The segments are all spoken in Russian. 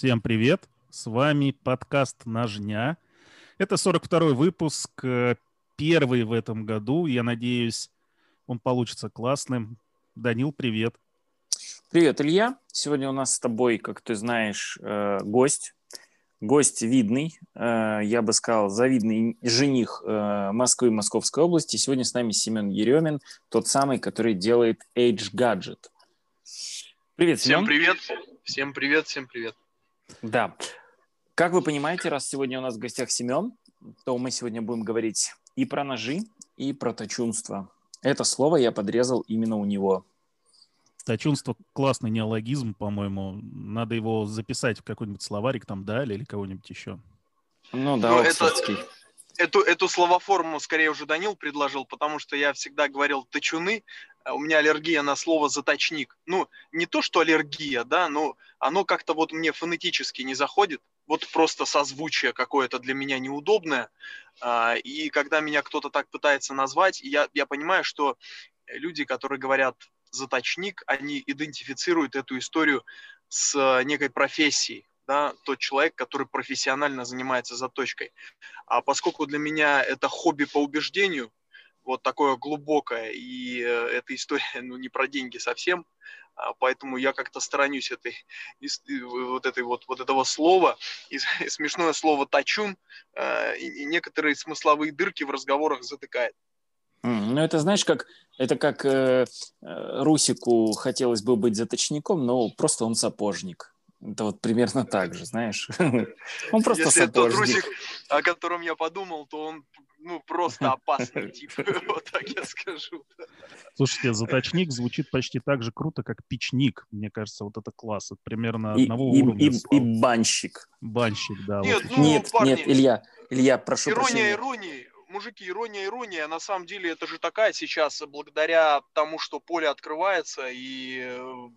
Всем привет! С вами подкаст «Ножня». Это 42-й выпуск, э, первый в этом году. Я надеюсь, он получится классным. Данил, привет! Привет, Илья! Сегодня у нас с тобой, как ты знаешь, э, гость. Гость видный, э, я бы сказал, завидный жених Москвы и Московской области. Сегодня с нами Семен Еремин, тот самый, который делает Age Gadget. Привет, Семен. Всем привет. Всем привет, всем привет. Да. Как вы понимаете, раз сегодня у нас в гостях Семен, то мы сегодня будем говорить и про ножи, и про точунство. Это слово я подрезал именно у него. Точунство – классный неологизм, по-моему. Надо его записать в какой-нибудь словарик там, да, или кого-нибудь еще. Ну да, ну, это, эту, эту словоформу скорее уже Данил предложил, потому что я всегда говорил точуны, у меня аллергия на слово заточник. Ну, не то, что аллергия, да, но оно как-то вот мне фонетически не заходит, вот просто созвучие какое-то для меня неудобное. А, и когда меня кто-то так пытается назвать, я, я понимаю, что люди, которые говорят заточник, они идентифицируют эту историю с некой профессией да, тот человек, который профессионально занимается заточкой. А поскольку для меня это хобби по убеждению, вот такое глубокое, и э, эта история, ну, не про деньги совсем, а поэтому я как-то сторонюсь этой, вот, этой вот, вот этого слова, и, смешное слово «тачун», и, и некоторые смысловые дырки в разговорах затыкает. Ну, это знаешь, как это как э, э, Русику хотелось бы быть заточником, но просто он сапожник. Это вот примерно так же, знаешь. Он просто Если сапожник. тот Русик, о котором я подумал, то он ну, просто опасный тип, вот так я скажу. Слушайте, заточник звучит почти так же круто, как печник. Мне кажется, вот это класс. Это примерно одного и, уровня. И, и банщик. Банщик, да. Нет, вот. ну, нет, парни, нет, Илья, Илья, прошу Ирония прощения. иронии мужики, ирония, ирония, на самом деле это же такая сейчас, благодаря тому, что поле открывается и э,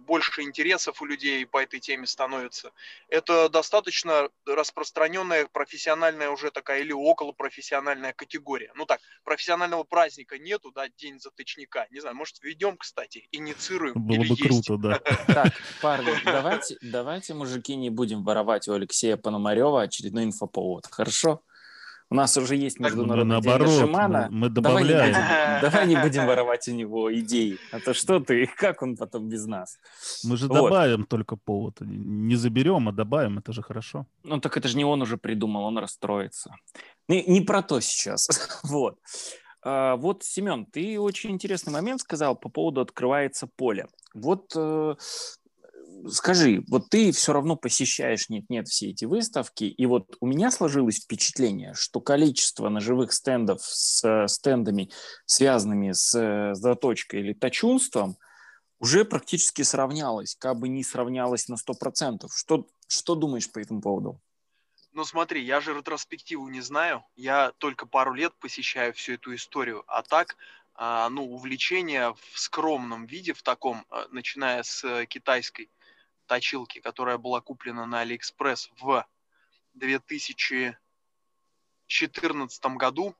больше интересов у людей по этой теме становится, это достаточно распространенная профессиональная уже такая или околопрофессиональная категория. Ну так, профессионального праздника нету, да, день заточника. Не знаю, может, введем, кстати, инициируем. Было бы есть. круто, да. Так, парни, давайте, давайте, мужики, не будем воровать у Алексея Пономарева очередной инфоповод, хорошо? У нас уже есть международный мы, наоборот, день Шимана. Мы, мы добавляем. Давай не, будем, давай не будем воровать у него идеи. А то что ты, как он потом без нас? Мы же вот. добавим только повод. Не заберем, а добавим. Это же хорошо. Ну так это же не он уже придумал, он расстроится. Не, не про то сейчас. вот. А, вот, Семен, ты очень интересный момент сказал по поводу «открывается поле». Вот э, скажи, вот ты все равно посещаешь нет-нет все эти выставки, и вот у меня сложилось впечатление, что количество ножевых стендов с стендами, связанными с э, заточкой или точунством, уже практически сравнялось, как бы не сравнялось на 100%. Что, что думаешь по этому поводу? Ну смотри, я же ретроспективу не знаю, я только пару лет посещаю всю эту историю, а так а, ну, увлечение в скромном виде, в таком, э, начиная с э, китайской точилки, которая была куплена на Алиэкспресс в 2014 году.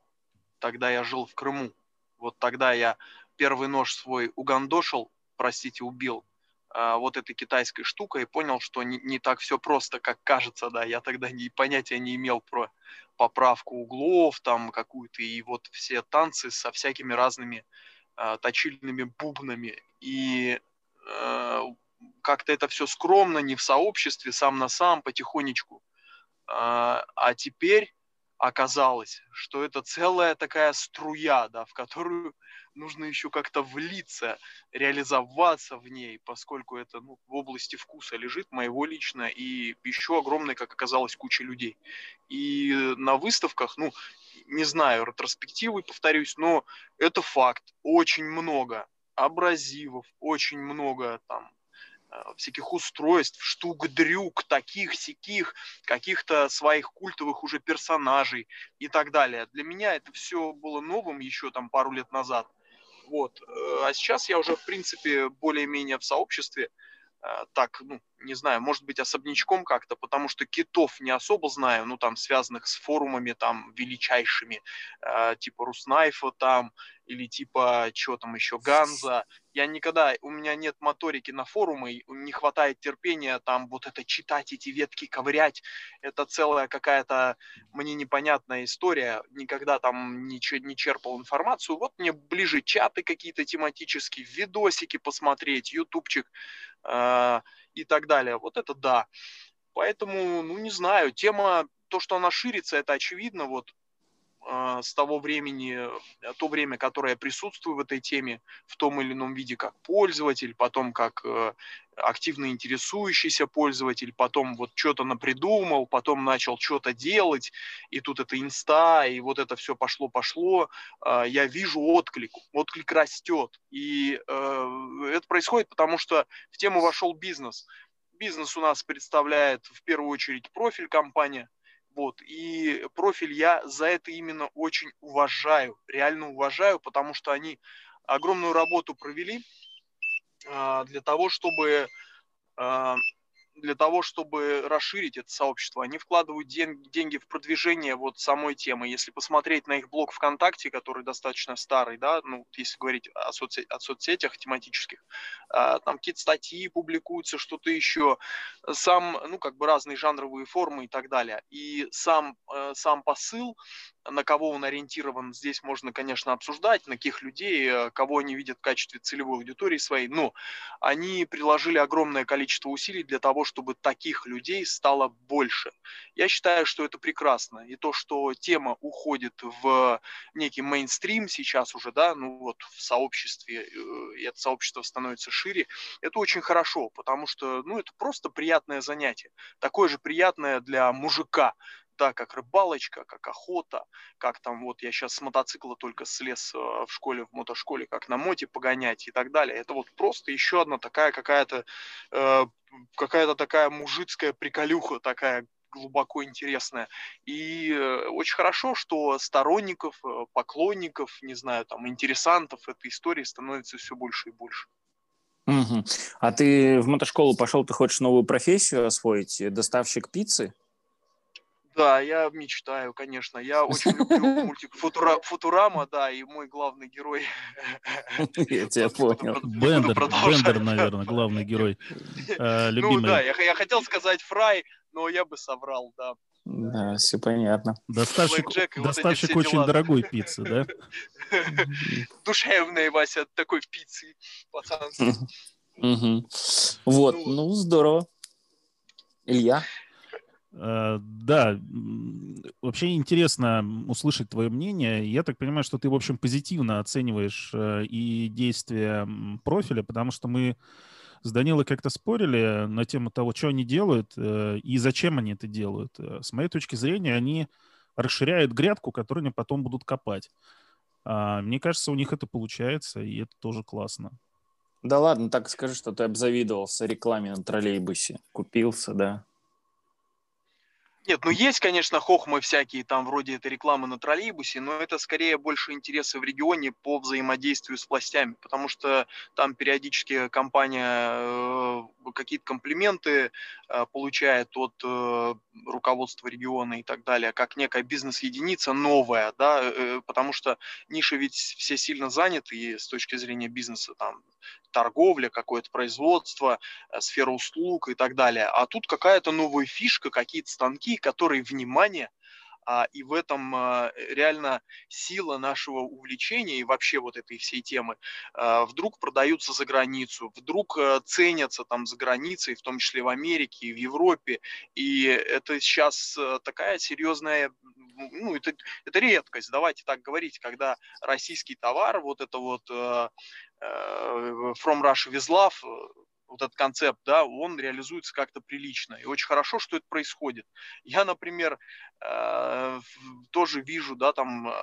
Тогда я жил в Крыму. Вот тогда я первый нож свой угандошил, простите, убил а, вот этой китайской штукой и понял, что не, не так все просто, как кажется, да. Я тогда не, понятия не имел про поправку углов, там какую-то, и вот все танцы со всякими разными а, точильными бубнами. И а, как-то это все скромно, не в сообществе, сам на сам, потихонечку. А, а теперь оказалось, что это целая такая струя, да, в которую нужно еще как-то влиться, реализоваться в ней, поскольку это ну, в области вкуса лежит, моего лично, и еще огромная, как оказалось, куча людей. И на выставках, ну, не знаю, ретроспективы, повторюсь, но это факт, очень много абразивов, очень много там всяких устройств, штук-дрюк, таких, сяких, каких-то своих культовых уже персонажей и так далее. Для меня это все было новым еще там пару лет назад. Вот. Э, а сейчас я уже, в принципе, более-менее в сообществе, э, так, ну, не знаю, может быть, особнячком как-то, потому что китов не особо знаю, ну, там, связанных с форумами, там, величайшими, типа Руснайфа, там, или типа, что там еще, Ганза. Я никогда, у меня нет моторики на форумы, не хватает терпения там вот это читать, эти ветки ковырять. Это целая какая-то мне непонятная история. Никогда там ничего не черпал информацию. Вот мне ближе чаты какие-то тематические, видосики посмотреть, ютубчик э, и так далее. Вот это да. Поэтому, ну не знаю, тема, то, что она ширится, это очевидно. Вот с того времени, э, то время, которое я присутствую в этой теме в том или ином виде как пользователь, потом как э, активно интересующийся пользователь, потом вот что-то напридумал, потом начал что-то делать, и тут это инста, и вот это все пошло-пошло, а, я вижу отклик, отклик растет, и э, это происходит потому, что в тему вошел бизнес. Бизнес у нас представляет в первую очередь профиль компания, вот. И профиль я за это именно очень уважаю, реально уважаю, потому что они огромную работу провели э, для того, чтобы э, для того, чтобы расширить это сообщество. Они вкладывают ден- деньги в продвижение вот самой темы. Если посмотреть на их блог ВКонтакте, который достаточно старый, да, ну, если говорить о, соцсетях, о соцсетях тематических, а, там какие-то статьи публикуются, что-то еще, сам, ну, как бы разные жанровые формы и так далее. И сам, э, сам посыл на кого он ориентирован, здесь можно, конечно, обсуждать, на каких людей, э, кого они видят в качестве целевой аудитории своей, но они приложили огромное количество усилий для того, чтобы таких людей стало больше. Я считаю, что это прекрасно. И то, что тема уходит в некий мейнстрим сейчас уже, да, ну вот в сообществе, э, и это сообщество становится шире, это очень хорошо, потому что, ну, это просто приятное занятие. Такое же приятное для мужика, да, как рыбалочка, как охота, как там вот я сейчас с мотоцикла только слез э, в школе, в мотошколе, как на моте погонять и так далее. Это вот просто еще одна такая какая-то э, какая-то такая мужицкая приколюха такая глубоко интересная. И э, очень хорошо, что сторонников, э, поклонников, не знаю, там, интересантов этой истории становится все больше и больше. Угу. А ты в мотошколу пошел, ты хочешь новую профессию освоить, доставщик пиццы? Да, я мечтаю, конечно. Я очень люблю мультик Футура, Футурама, да, и мой главный герой. Я тебя понял. Бендер, Бендер, наверное, главный герой. Э, ну да, я, хотел сказать Фрай, но я бы соврал, да. Да, все понятно. Доставщик, доставщик вот очень дорогой пиццы, да? Душевная, Вася, такой пиццы. Вот, ну, ну здорово. Илья? Э, да, вообще интересно услышать твое мнение. Я так понимаю, что ты, в общем, позитивно оцениваешь э, и действия профиля, потому что мы с Данилой как-то спорили на тему того, что они делают э, и зачем они это делают. С моей точки зрения, они расширяют грядку, которую они потом будут копать. А, мне кажется, у них это получается, и это тоже классно. Да ладно, так скажи, что ты обзавидовался рекламе на троллейбусе. Купился, да. Нет, ну есть, конечно, хохмы всякие там вроде этой рекламы на троллейбусе, но это скорее больше интересы в регионе по взаимодействию с властями, потому что там периодически компания э, какие-то комплименты э, получает от э, руководства региона и так далее, как некая бизнес-единица новая, да, э, потому что ниши ведь все сильно заняты и с точки зрения бизнеса там торговля, какое-то производство, э, сфера услуг и так далее. А тут какая-то новая фишка, какие-то станки, которые, внимание, а, и в этом а, реально сила нашего увлечения и вообще вот этой всей темы а, вдруг продаются за границу, вдруг а, ценятся там за границей, в том числе в Америке и в Европе. И это сейчас а, такая серьезная, ну это, это редкость, давайте так говорить, когда российский товар, вот это вот From Russia with Love, вот этот концепт, да, он реализуется как-то прилично. И очень хорошо, что это происходит. Я, например, э, тоже вижу, да, там э,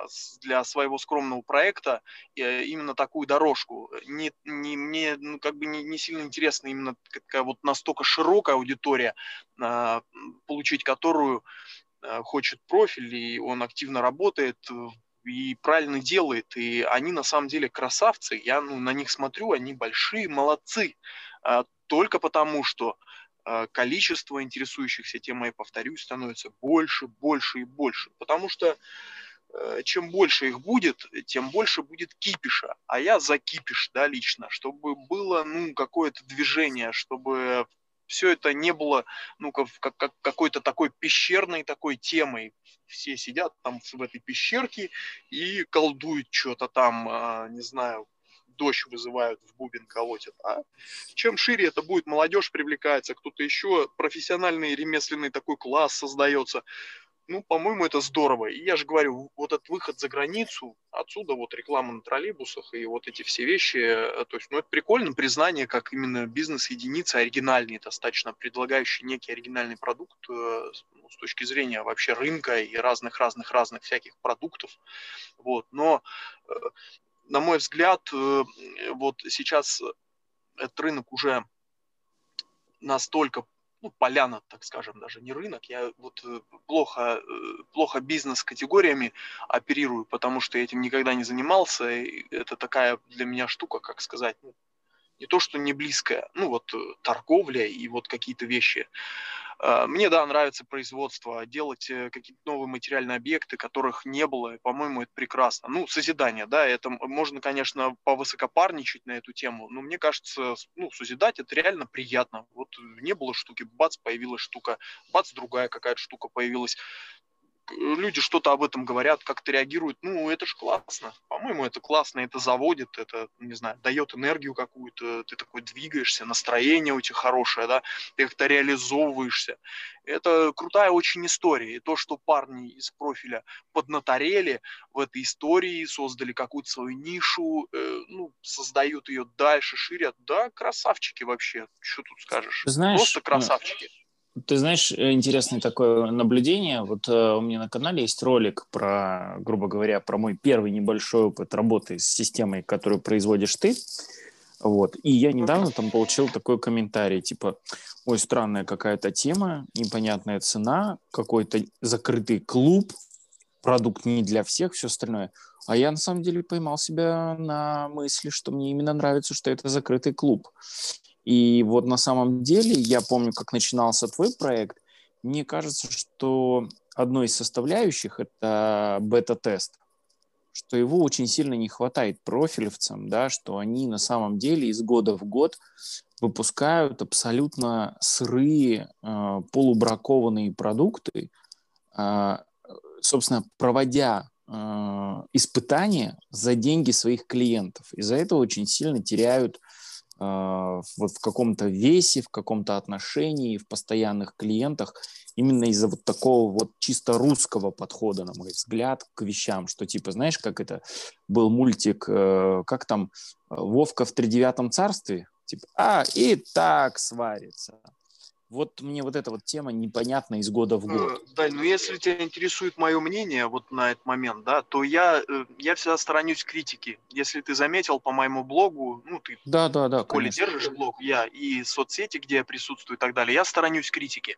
для своего скромного проекта э, именно такую дорожку. Не, не, мне ну, как бы не, не сильно интересно именно такая вот настолько широкая аудитория, получить которую хочет профиль, и он активно работает и правильно делает. И они на самом деле красавцы. Я ну, на них смотрю, они большие, молодцы. А, только потому, что а, количество интересующихся темой, повторюсь, становится больше, больше и больше. Потому что э, чем больше их будет, тем больше будет кипиша. А я за кипиш, да, лично, чтобы было, ну, какое-то движение, чтобы все это не было, ну, как, как какой-то такой пещерной такой темой. Все сидят там в этой пещерке и колдуют что-то там, а, не знаю, дождь вызывают, в бубен колотят. А чем шире это будет, молодежь привлекается, кто-то еще, профессиональный ремесленный такой класс создается. Ну, по-моему, это здорово. И я же говорю, вот этот выход за границу, отсюда вот реклама на троллейбусах и вот эти все вещи, э, то есть, ну, это прикольно, признание, как именно бизнес-единица оригинальный, достаточно предлагающий некий оригинальный продукт э, ну, с точки зрения вообще рынка и разных-разных-разных всяких продуктов. Вот. Но э, на мой взгляд, вот сейчас этот рынок уже настолько ну, поляна, так скажем, даже не рынок. Я вот э, плохо, э, плохо бизнес-категориями оперирую, потому что я этим никогда не занимался. И это такая для меня штука, как сказать, ну, не то, что не близкая, ну вот торговля и вот какие-то вещи. А, мне, да, нравится производство, делать э, какие-то новые материальные объекты, которых не было, по-моему, это прекрасно. Ну, созидание, да, это можно, конечно, повысокопарничать на эту тему, но мне кажется, ну, созидать это реально приятно. Вот не было штуки, бац, появилась штука, бац, другая какая-то штука появилась люди что-то об этом говорят, как-то реагируют. Ну, это же классно. По-моему, это классно, это заводит, это, не знаю, дает энергию какую-то, ты такой двигаешься, настроение у тебя хорошее, да, ты как-то реализовываешься. Это крутая очень история. И то, что парни из профиля поднаторели в этой истории, создали какую-то свою нишу, э, ну, создают ее дальше, шире, да, красавчики вообще. Что тут скажешь? Знаешь, Просто красавчики. Ты знаешь, э, интересное такое наблюдение. Вот э, у меня на канале есть ролик про, грубо говоря, про мой первый небольшой опыт работы с системой, которую производишь ты. Вот. И я недавно там получил такой комментарий, типа, ой, странная какая-то тема, непонятная цена, какой-то закрытый клуб, продукт не для всех, все остальное. А я на самом деле поймал себя на мысли, что мне именно нравится, что это закрытый клуб. И вот на самом деле, я помню, как начинался твой проект, мне кажется, что одной из составляющих это бета-тест, что его очень сильно не хватает профилевцам, да, что они на самом деле из года в год выпускают абсолютно сырые, э, полубракованные продукты, э, собственно, проводя э, испытания за деньги своих клиентов. Из-за этого очень сильно теряют а, вот в каком-то весе, в каком-то отношении, в постоянных клиентах, именно из-за вот такого вот чисто русского подхода, на мой взгляд, к вещам, что типа, знаешь, как это был мультик, э, как там, Вовка в тридевятом царстве, типа, а, и так сварится. Вот мне вот эта вот тема непонятна из года в э, год. Да, ну если тебя интересует мое мнение вот на этот момент, да, то я, э, я всегда сторонюсь критики. Если ты заметил по моему блогу, ну ты да, да, да, Коля держишь блог, я и соцсети, где я присутствую и так далее, я сторонюсь критики.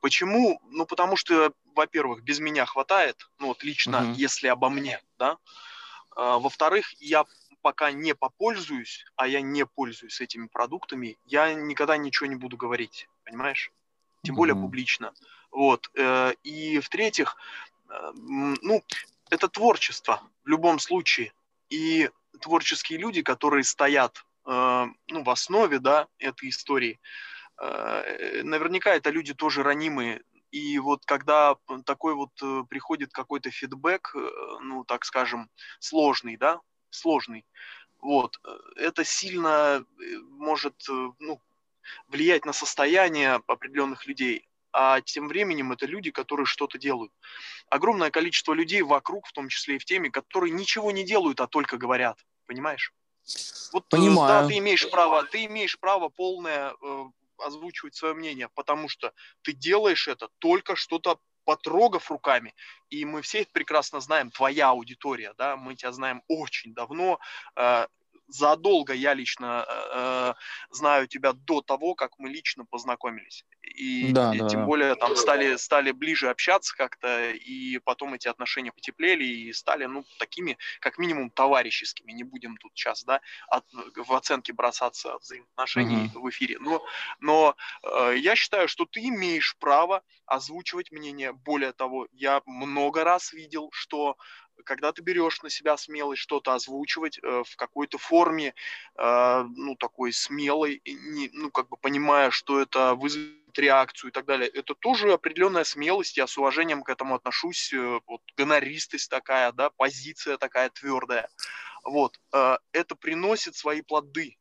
Почему? Ну потому что, во-первых, без меня хватает, ну вот лично, угу. если обо мне, да. А, во-вторых, я пока не попользуюсь, а я не пользуюсь этими продуктами, я никогда ничего не буду говорить, понимаешь? Тем более mm-hmm. публично. Вот. Э, и в-третьих, э, ну, это творчество в любом случае. И творческие люди, которые стоят э, ну, в основе да, этой истории, наверняка это люди тоже ранимые. И вот когда такой вот приходит какой-то фидбэк, ну, так скажем, сложный, да, сложный. Вот. Э, это сильно э, может э, ну, влиять на состояние определенных людей. А тем временем это люди, которые что-то делают. Огромное количество людей вокруг, в том числе и в теме, которые ничего не делают, а только говорят. Понимаешь? Вот Понимаю. да, ты имеешь право, ты имеешь право полное э, озвучивать свое мнение, потому что ты делаешь это только что-то потрогав руками, и мы все это прекрасно знаем, твоя аудитория, да, мы тебя знаем очень давно, э, задолго я лично э, знаю тебя до того, как мы лично познакомились. и, да, и да, тем да. более там стали, стали ближе общаться как-то, и потом эти отношения потеплели и стали, ну, такими, как минимум, товарищескими. Не будем тут сейчас, да, от, в оценке бросаться взаимоотношений угу. в эфире. Но, но э, я считаю, что ты имеешь право озвучивать мнение. Более того, я много раз видел, что когда ты берешь на себя смелость что-то озвучивать э, в какой-то форме, э, ну, такой смелой, не, ну, как бы понимая, что это вызовет реакцию и так далее, это тоже определенная смелость, я с уважением к этому отношусь, э, вот, гонористость такая, да, позиция такая твердая, вот, э, это приносит свои плоды,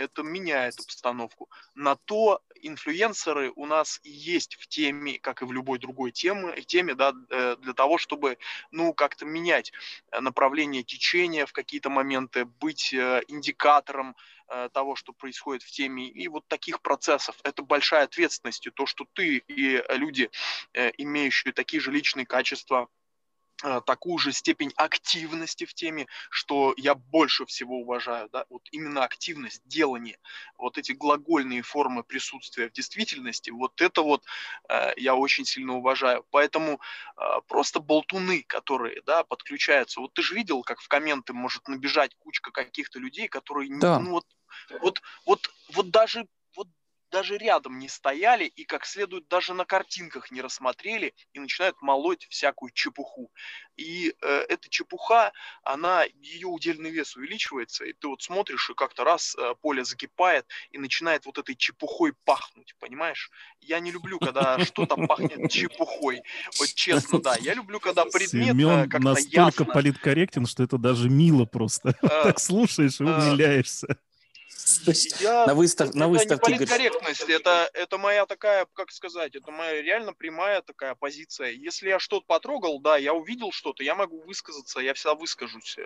это меняет обстановку. На то инфлюенсеры у нас есть в теме, как и в любой другой теме, теме да, э, для того, чтобы ну, как-то менять направление течения в какие-то моменты, быть э, индикатором э, того, что происходит в теме, и вот таких процессов. Это большая ответственность, и то, что ты и люди, имеющие такие же личные качества, Э, такую же степень активности в теме, что я больше всего уважаю, да, вот именно активность, делание, вот эти глагольные формы присутствия в действительности, вот это вот э, я очень сильно уважаю. Поэтому э, просто болтуны, которые, да, подключаются, вот ты же видел, как в комменты может набежать кучка каких-то людей, которые, да. ну вот, вот, вот, вот даже даже рядом не стояли и как следует даже на картинках не рассмотрели и начинают молоть всякую чепуху. И э, эта чепуха, она, ее удельный вес увеличивается, и ты вот смотришь, и как-то раз э, поле закипает и начинает вот этой чепухой пахнуть, понимаешь? Я не люблю, когда что-то пахнет чепухой. Вот честно, да. Я люблю, когда предмет Семен как-то настолько ясно. политкорректен, что это даже мило просто. Э, так слушаешь и умиляешься. Я, на, выстав, на выставке... Это не политкорректность, это, это моя такая, как сказать, это моя реально прямая такая позиция. Если я что-то потрогал, да, я увидел что-то, я могу высказаться, я всегда выскажусь, э,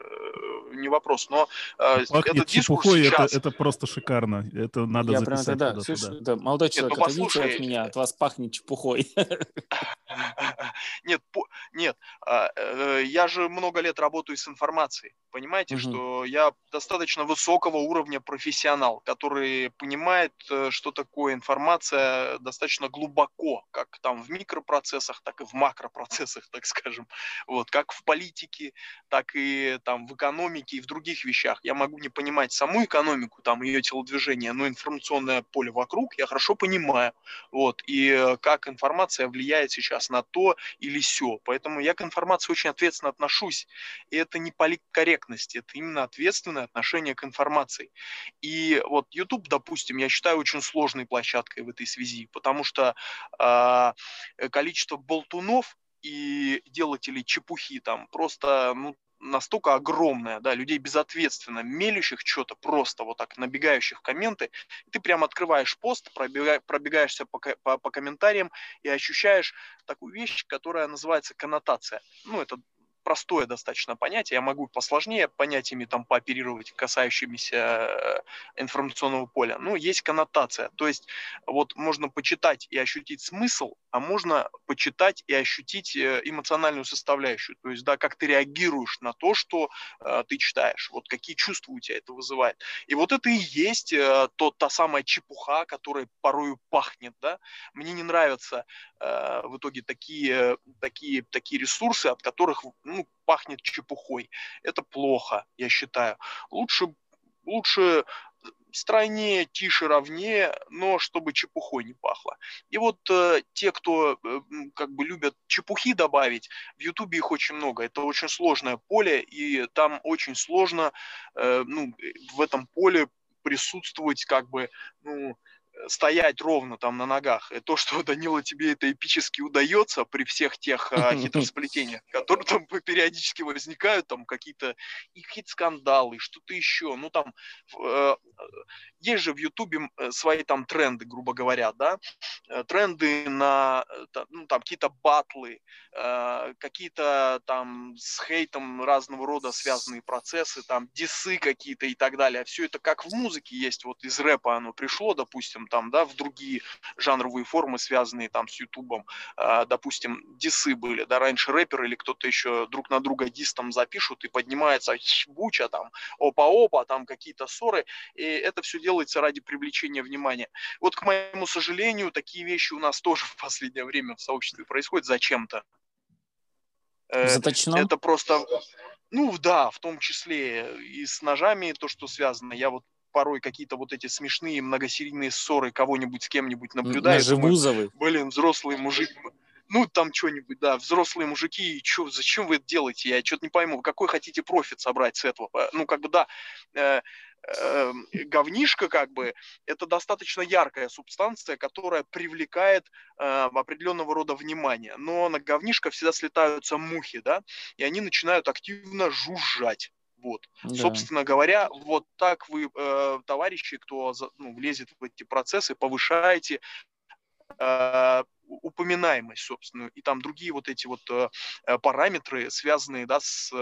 не вопрос. Но э, Пахнет этот дискурс сейчас... это, это просто шикарно, это надо я записать. Да, да, молодой человек, Нет, ну, отойдите от меня, от вас пахнет чепухой. Нет, нет, а, э, я же много лет работаю с информацией, понимаете, что я достаточно высокого уровня профессионал, который понимает, э, что такое информация достаточно глубоко, как там в микропроцессах, так и в макропроцессах, так скажем, вот, как в политике, так и там в экономике и в других вещах. Я могу не понимать саму экономику, там ее телодвижение, но информационное поле вокруг я хорошо понимаю, вот, и э, как информация влияет сейчас на то или все. Поэтому я к информации очень ответственно отношусь, и это не политкорректность, это именно ответственное отношение к информации. И вот YouTube, допустим, я считаю очень сложной площадкой в этой связи, потому что э, количество болтунов и делателей чепухи там просто ну, настолько огромная, да, людей безответственно, мелющих что-то просто вот так, набегающих комменты, ты прям открываешь пост, пробега, пробегаешься по, по, по комментариям и ощущаешь такую вещь, которая называется коннотация. Ну, это простое достаточно понятие, я могу посложнее понятиями там пооперировать, касающимися э, информационного поля. Ну, есть коннотация, то есть вот можно почитать и ощутить смысл, а можно почитать и ощутить э, эмоциональную составляющую, то есть, да, как ты реагируешь на то, что э, ты читаешь, вот какие чувства у тебя это вызывает. И вот это и есть э, то, та самая чепуха, которая порою пахнет, да. Мне не нравятся э, в итоге такие, такие, такие ресурсы, от которых ну, пахнет чепухой. Это плохо, я считаю. Лучше, лучше стройнее, тише, ровнее, но чтобы чепухой не пахло. И вот э, те, кто э, как бы любят чепухи добавить, в Ютубе их очень много. Это очень сложное поле, и там очень сложно э, ну, в этом поле присутствовать как бы, ну, стоять ровно там на ногах. И то, что, Данила, тебе это эпически удается при всех тех а, хитросплетениях, которые там периодически возникают, там какие-то и хит-скандалы, что-то еще. Ну, там э, есть же в Ютубе э, свои там тренды, грубо говоря, да, э, тренды на, э, ну, там какие-то батлы, э, какие-то там с хейтом разного рода связанные процессы, там дисы какие-то и так далее. Все это как в музыке есть, вот из рэпа оно пришло, допустим, допустим, там, да, в другие жанровые формы, связанные там с Ютубом, э, допустим, дисы были, да, раньше рэперы или кто-то еще друг на друга дис запишут и поднимается буча там, опа-опа, там какие-то ссоры, и это все делается ради привлечения внимания. Вот, к моему сожалению, такие вещи у нас тоже в последнее время в сообществе происходят зачем-то. Э, Заточено? Это просто, ну да, в том числе и с ножами то, что связано. Я вот порой какие-то вот эти смешные многосерийные ссоры кого-нибудь с кем-нибудь наблюдаю. Ножевузовы. Блин, взрослые мужики. Ну, там что-нибудь, да, взрослые мужики, чё, зачем вы это делаете? Я что-то не пойму, какой хотите профит собрать с этого? Ну, как бы, да, э, э, говнишко, как бы, это достаточно яркая субстанция, которая привлекает э, определенного рода внимание. Но на говнишко всегда слетаются мухи, да, и они начинают активно жужжать. Вот. Да. Собственно говоря, вот так вы, э, товарищи, кто ну, влезет в эти процессы, повышаете э, упоминаемость, собственно, и там другие вот эти вот э, э параметры, связанные, да, с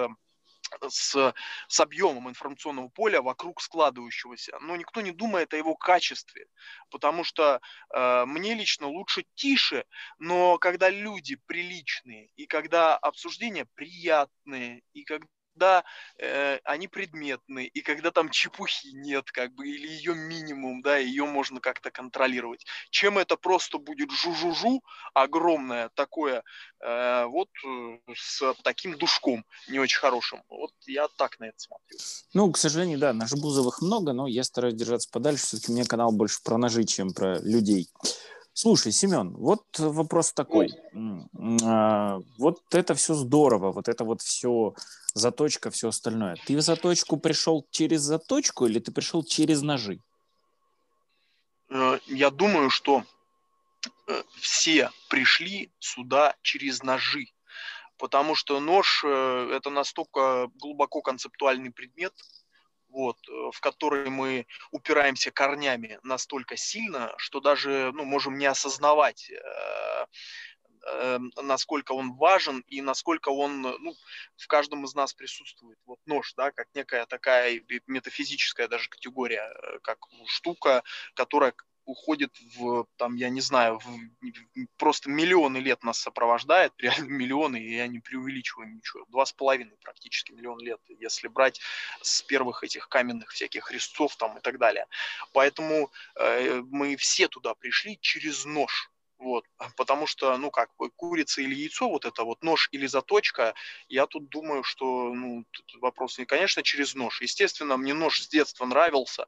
с, с объемом информационного поля вокруг складывающегося. Но никто не думает о его качестве, потому что э, мне лично лучше тише, но когда люди приличные, и когда обсуждения приятные, и когда когда э, они предметны, и когда там чепухи нет, как бы, или ее минимум, да, ее можно как-то контролировать. Чем это просто будет жу-жу-жу огромное такое, э, вот э, с таким душком не очень хорошим. Вот я так на это смотрю. Ну, к сожалению, да, ножебузовых много, но я стараюсь держаться подальше. Все-таки меня канал больше про ножи, чем про людей. Слушай, Семен, вот вопрос такой. А, вот это все здорово, вот это вот все заточка, все остальное. Ты в заточку пришел через заточку или ты пришел через ножи? Э, я думаю, что э, все пришли сюда через ножи, потому что нож э, это настолько глубоко концептуальный предмет, вот, э, в который мы упираемся корнями настолько сильно, что даже ну, можем не осознавать, э, э, насколько он важен и насколько он ну, в каждом из нас присутствует. Вот нож, да, как некая такая метафизическая даже категория, э, как штука, которая уходит в, там, я не знаю, в, просто миллионы лет нас сопровождает, реально миллионы, и я не преувеличиваю ничего, два с половиной практически миллион лет, если брать с первых этих каменных всяких резцов там и так далее. Поэтому э, мы все туда пришли через нож, вот, потому что, ну как, курица или яйцо, вот это вот нож или заточка, я тут думаю, что, ну, тут вопрос не, конечно, через нож. Естественно, мне нож с детства нравился.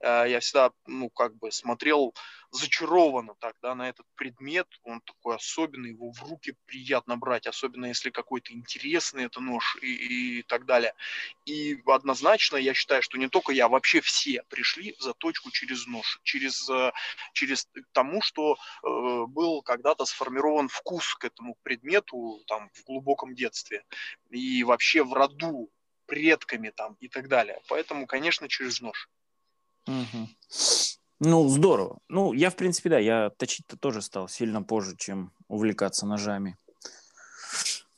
Э, я всегда, ну, как бы смотрел зачарована так, да, на этот предмет, он такой особенный, его в руки приятно брать, особенно если какой-то интересный это нож и, и так далее. И однозначно я считаю, что не только я, вообще все пришли в заточку через нож, через, э, через тому, что э, был когда-то сформирован вкус к этому предмету там в глубоком детстве и вообще в роду предками там и так далее. Поэтому, конечно, через нож. Угу. Ну, здорово. Ну, я, в принципе, да, я точить-то тоже стал сильно позже, чем увлекаться ножами.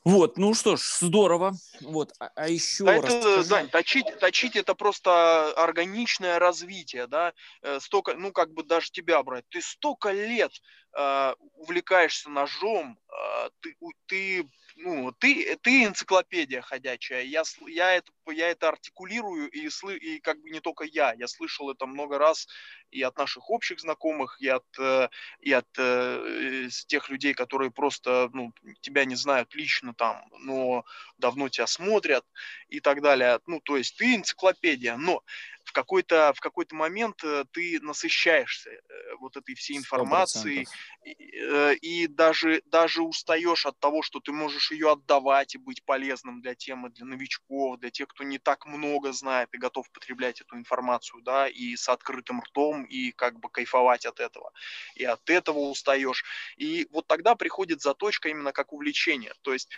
Вот, ну что ж, здорово. Вот, а, а еще да, раз. Это, Дань, точить, точить это просто органичное развитие, да. Э, столько, ну как бы даже тебя брать. Ты столько лет э, увлекаешься ножом, э, ты, ты ну, ты, ты энциклопедия ходячая. Я, я, это, я это артикулирую, и, сл, и как бы не только я. Я слышал это много раз и от наших общих знакомых, и от, э, и от э, тех людей, которые просто ну, тебя не знают лично там, но давно тебя смотрят и так далее. Ну, то есть ты энциклопедия, но какой-то в какой-то момент э, ты насыщаешься э, вот этой всей информацией и, э, и даже даже устаешь от того, что ты можешь ее отдавать и быть полезным для темы, для новичков, для тех, кто не так много знает и готов потреблять эту информацию, да, и с открытым ртом и как бы кайфовать от этого. И от этого устаешь. И вот тогда приходит заточка именно как увлечение. То есть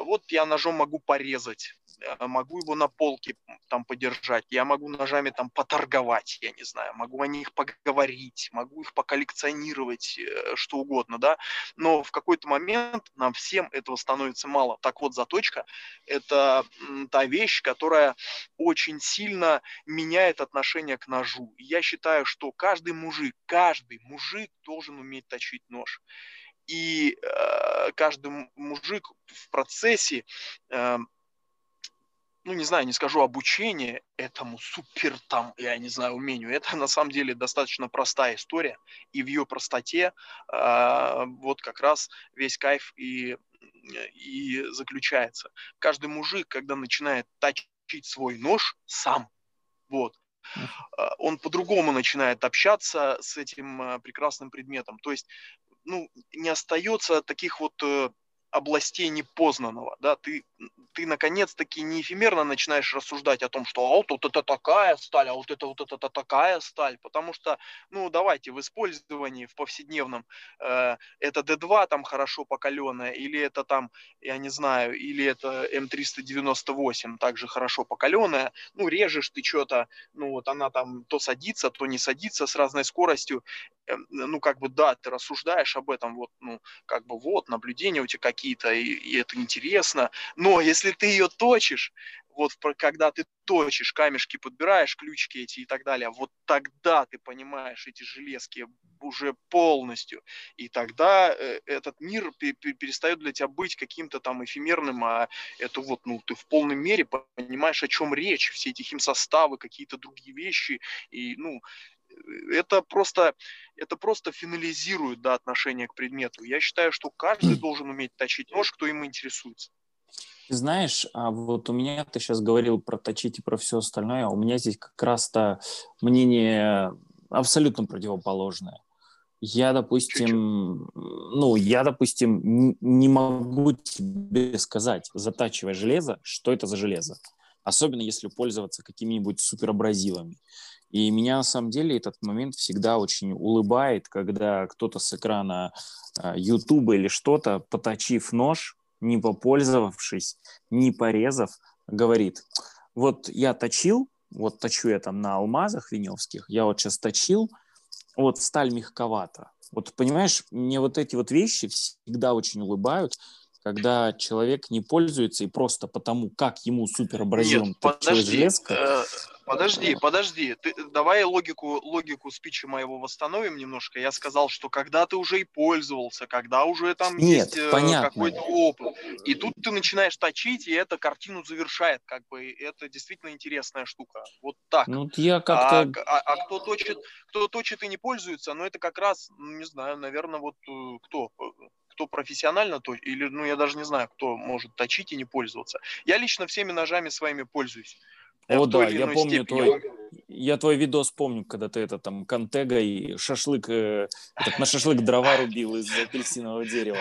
вот я ножом могу порезать, могу его на полке там подержать, я могу ножами там поторговать, я не знаю, могу о них поговорить, могу их поколлекционировать, э, что угодно, да, но в какой-то момент нам всем этого становится мало. Так вот, заточка – это та вещь, которая очень сильно меняет отношение к ножу. Я считаю, что каждый мужик, каждый мужик должен уметь точить нож и э, каждый мужик в процессе э, ну, не знаю, не скажу обучение этому супер там, я не знаю, умению. Это на самом деле достаточно простая история. И в ее простоте э, вот как раз весь кайф и, и заключается. Каждый мужик, когда начинает точить свой нож сам, вот, он по-другому начинает общаться с этим прекрасным предметом. То есть, ну, не остается таких вот э, областей непознанного, да, ты, ты наконец-таки не эфемерно начинаешь рассуждать о том, что а вот это такая сталь, а вот это вот это такая сталь, потому что, ну, давайте, в использовании, в повседневном, э, это D2 там хорошо покаленная, или это там, я не знаю, или это М398 также хорошо покаленная, ну, режешь ты что-то, ну, вот она там то садится, то не садится с разной скоростью, ну, как бы, да, ты рассуждаешь об этом, вот, ну, как бы, вот, наблюдения у тебя какие-то, и, и это интересно. Но если ты ее точишь, вот когда ты точишь, камешки подбираешь, ключики эти и так далее, вот тогда ты понимаешь эти железки уже полностью. И тогда э, этот мир перестает для тебя быть каким-то там эфемерным, а это вот, ну, ты в полной мере понимаешь, о чем речь, все эти химсоставы, какие-то другие вещи, и, ну, это просто, это просто финализирует да, отношение к предмету. Я считаю, что каждый должен уметь точить нож, кто им интересуется. знаешь, а вот у меня ты сейчас говорил про точить и про все остальное, а у меня здесь как раз-то мнение абсолютно противоположное. Я, допустим, Чуть-чуть. ну, я, допустим, не могу тебе сказать, затачивая железо, что это за железо. Особенно если пользоваться какими-нибудь суперабразивами. И меня на самом деле этот момент всегда очень улыбает, когда кто-то с экрана YouTube или что-то, поточив нож, не попользовавшись, не порезав, говорит, вот я точил, вот точу я там на алмазах виневских, я вот сейчас точил, вот сталь мягковата. Вот понимаешь, мне вот эти вот вещи всегда очень улыбают, когда человек не пользуется и просто потому, как ему суперобразилом точилась железка. Э, Подожди, подожди. Ты, давай логику, логику спича моего восстановим немножко. Я сказал, что когда ты уже и пользовался, когда уже там Нет, есть э, какой-то опыт. И тут ты начинаешь точить, и это картину завершает. Как бы это действительно интересная штука. Вот так. Ну, я как-то... А, а, а кто точит, кто точит и не пользуется, ну это как раз, не знаю, наверное, вот э, кто кто профессионально, то или, ну, я даже не знаю, кто может точить и не пользоваться. Я лично всеми ножами своими пользуюсь. О, да, я помню твой, я твой видос помню, когда ты это там контега и шашлык, э, этот, на шашлык дрова рубил из апельсинового дерева.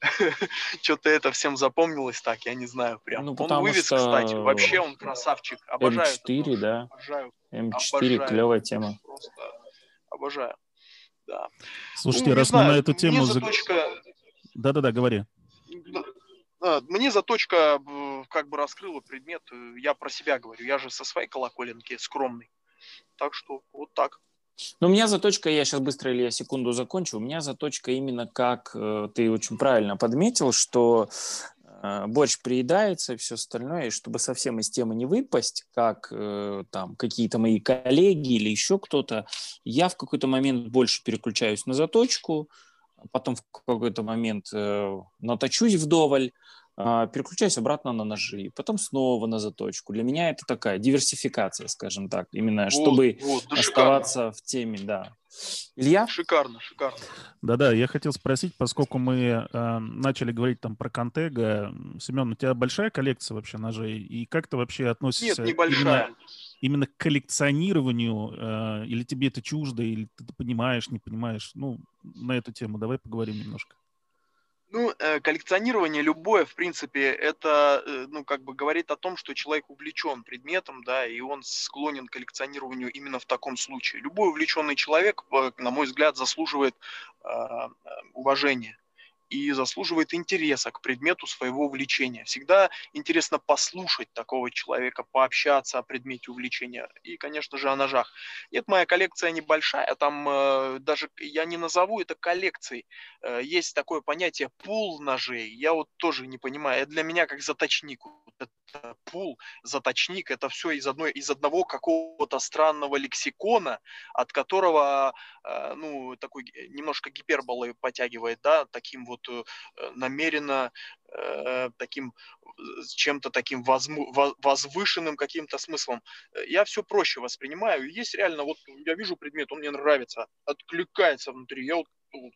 Что-то это всем запомнилось так, я не знаю прям. Ну, он вывез, что... кстати, вообще он красавчик. Обожаю. М4, да. Обожаю. М4, обожаю. клевая тема. Просто обожаю. Да. Слушайте, ну, раз мы на эту тему... Да-да-да, говори. А, мне заточка как бы раскрыла предмет. Э, я про себя говорю. Я же со своей колоколенки скромный. Так что вот так. Ну, у меня заточка, я сейчас быстро, или я секунду закончу, у меня заточка именно как э, ты очень правильно подметил, что э, борщ приедается и все остальное, и чтобы совсем из темы не выпасть, как там какие-то мои коллеги или еще кто-то, я в какой-то момент больше переключаюсь на заточку, потом в какой-то момент наточусь вдоволь, а, переключаюсь обратно на ножи, потом снова на заточку. Для меня это такая диверсификация, скажем так, именно вот, чтобы вот, да оставаться шикарно. в теме, да. Илья? Шикарно, шикарно. Да-да, я хотел спросить, поскольку мы э, начали говорить там про Контега, Семен, у тебя большая коллекция вообще ножей, и как ты вообще относишься? Нет, небольшая. Именно, именно к коллекционированию, э, или тебе это чуждо, или ты понимаешь, не понимаешь? Ну, на эту тему давай поговорим немножко. Ну, э, коллекционирование любое, в принципе, это, э, ну, как бы говорит о том, что человек увлечен предметом, да, и он склонен к коллекционированию именно в таком случае. Любой увлеченный человек, на мой взгляд, заслуживает уважения и заслуживает интереса к предмету своего увлечения. Всегда интересно послушать такого человека, пообщаться о предмете увлечения и, конечно же, о ножах. Нет, моя коллекция небольшая, там э, даже я не назову это коллекцией. Э, есть такое понятие пул ножей. Я вот тоже не понимаю. Это для меня как заточник. Это пул, заточник, это все из, одной, из одного какого-то странного лексикона, от которого, э, ну, такой немножко гиперболы потягивает, да, таким вот вот э, намеренно э, таким чем-то таким возвышенным каким-то смыслом. Я все проще воспринимаю. Есть реально, вот я вижу предмет, он мне нравится, откликается внутри. Я вот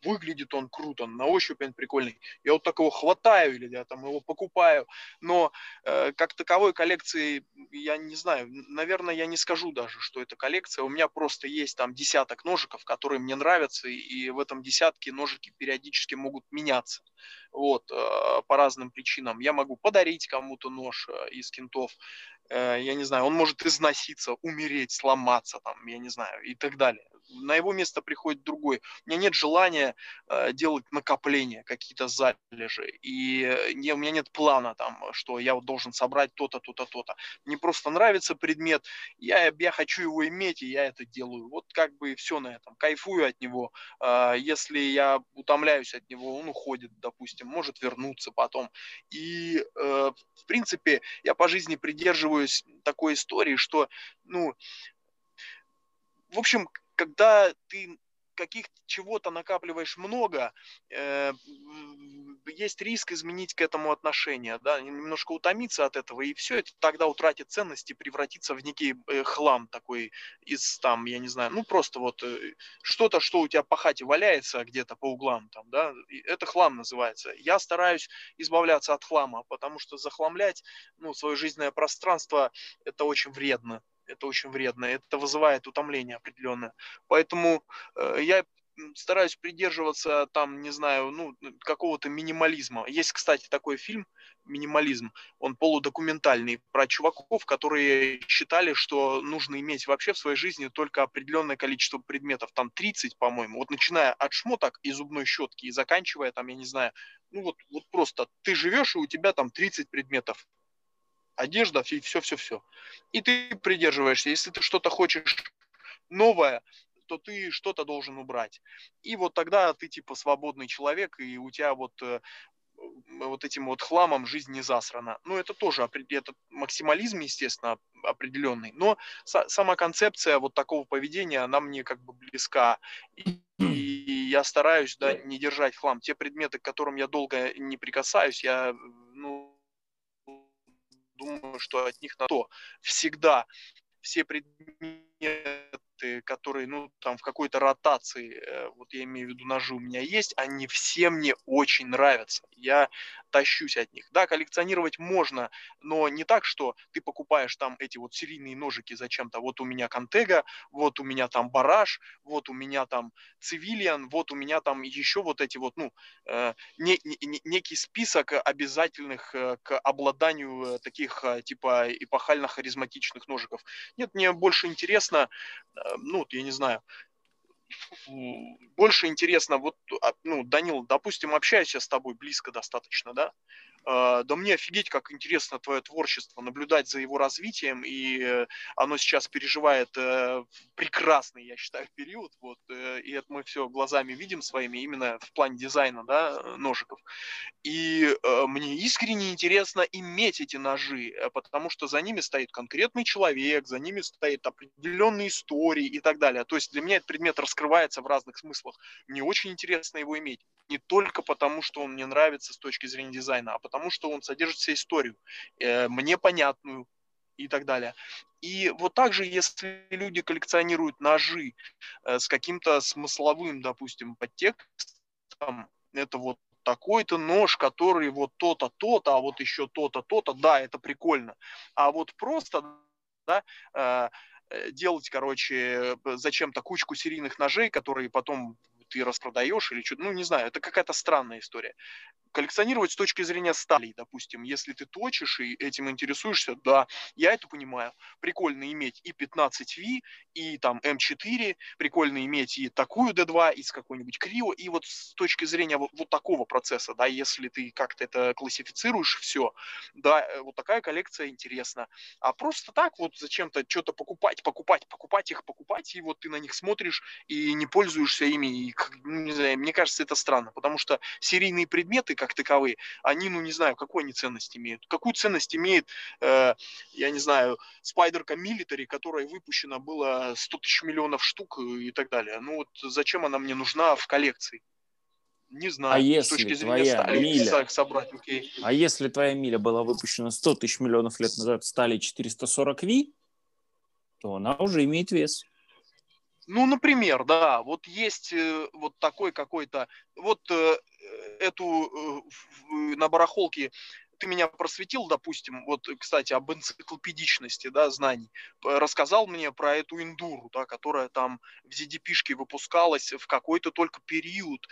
выглядит он круто, на ощупь он прикольный. Я вот так его хватаю или я там его покупаю, но э, как таковой коллекции я не знаю, наверное, я не скажу даже, что это коллекция. У меня просто есть там десяток ножиков, которые мне нравятся, и в этом десятке ножики периодически могут меняться. Вот, э, по разным причинам. Я могу подарить кому-то нож э, из кентов, я не знаю, он может износиться, умереть, сломаться, там, я не знаю, и так далее на его место приходит другой. У меня нет желания э, делать накопления, какие-то залежи. И э, не, у меня нет плана там, что я вот должен собрать то-то, то-то, то-то. Мне просто нравится предмет, я, я хочу его иметь, и я это делаю. Вот как бы все на этом. Кайфую от него. Э, если я утомляюсь от него, он уходит, допустим, может вернуться потом. И, э, в принципе, я по жизни придерживаюсь такой истории, что, ну, в общем, когда ты каких чего-то накапливаешь много, э, есть риск изменить к этому отношение, да, немножко утомиться от этого, и все это тогда утратит ценности, превратится в некий э, хлам такой из там, я не знаю, ну просто вот э, что-то, что у тебя по хате валяется где-то по углам там, да, это хлам называется. Я стараюсь избавляться от хлама, потому что захламлять, ну, свое жизненное пространство, это очень вредно это очень вредно, это вызывает утомление определенное. Поэтому э, я стараюсь придерживаться там, не знаю, ну, какого-то минимализма. Есть, кстати, такой фильм «Минимализм», он полудокументальный, про чуваков, которые считали, что нужно иметь вообще в своей жизни только определенное количество предметов, там 30, по-моему, вот начиная от шмоток и зубной щетки и заканчивая там, я не знаю, ну вот, вот просто ты живешь, и у тебя там 30 предметов одежда все-все-все. И ты придерживаешься. Если ты что-то хочешь новое, то ты что-то должен убрать. И вот тогда ты типа свободный человек, и у тебя вот э, вот этим вот хламом жизнь не засрана. Ну, это тоже это максимализм, естественно, определенный. Но сама концепция вот такого поведения, она мне как бы близка. И, и я стараюсь, да, не держать хлам. Те предметы, к которым я долго не прикасаюсь, я, ну, думаю, что от них на то всегда все предметы проекты, которые, ну, там в какой-то ротации, э, вот я имею в виду ножи у меня есть, они все мне очень нравятся. Я тащусь от них. Да, коллекционировать можно, но не так, что ты покупаешь там эти вот серийные ножики зачем-то. Вот у меня Контега, вот у меня там Бараш, вот у меня там Цивилиан, вот у меня там еще вот эти вот, ну, э, не, не, некий список обязательных э, к обладанию э, таких типа эпохально-харизматичных ножиков. Нет, мне больше интересно ну, я не знаю, больше интересно, вот, а, ну, Данил, допустим, общаюсь я с тобой близко достаточно, да, да мне офигеть, как интересно твое творчество, наблюдать за его развитием, и э, оно сейчас переживает э, прекрасный, я считаю, период, вот, э, и это мы все глазами видим своими, именно в плане дизайна, да, ножиков. И мне искренне интересно иметь эти ножи, потому что за ними стоит конкретный человек, за ними стоит определенные истории и так далее. То есть для меня этот предмет раскрывается в разных смыслах. Мне очень интересно его иметь не только потому, что он мне нравится с точки зрения дизайна, а потому что он содержит себе историю, э, мне понятную и так далее. И вот также, если люди коллекционируют ножи э, с каким-то смысловым, допустим, подтекстом, это вот такой-то нож, который вот то-то, то-то, а вот еще то-то, то-то, да, это прикольно. А вот просто, да, э, э делать, короче, зачем-то кучку серийных ножей, которые потом ты распродаешь или что-то, ну, не знаю, это какая-то странная история коллекционировать с точки зрения сталей, допустим, если ты точишь и этим интересуешься, да, я это понимаю. Прикольно иметь и 15V, и там М4, прикольно иметь и такую D2 из какой-нибудь Крио, и вот с точки зрения вот, вот такого процесса, да, если ты как-то это классифицируешь, все, да, э, вот такая коллекция интересна. А просто так вот зачем-то что-то покупать, покупать, покупать их, покупать, и вот ты на них смотришь и не пользуешься ими, и, не знаю, мне кажется, это странно, потому что серийные предметы, как таковые, они, ну, не знаю, какой они ценность имеют. Какую ценность имеет, э, я не знаю, спайдерка Military, которая выпущена было 100 тысяч миллионов штук и так далее. Ну, вот зачем она мне нужна в коллекции? Не знаю. А если с точки зрения твоя стали миля, собрать, окей. А если твоя миля была выпущена 100 тысяч миллионов лет назад стали 440 Ви, то она уже имеет вес. Ну, например, да, вот есть э, вот такой какой-то, вот э, эту э, на барахолке ты меня просветил, допустим, вот, кстати, об энциклопедичности, да, знаний, рассказал мне про эту индуру, да, которая там в ZDP-шке выпускалась в какой-то только период,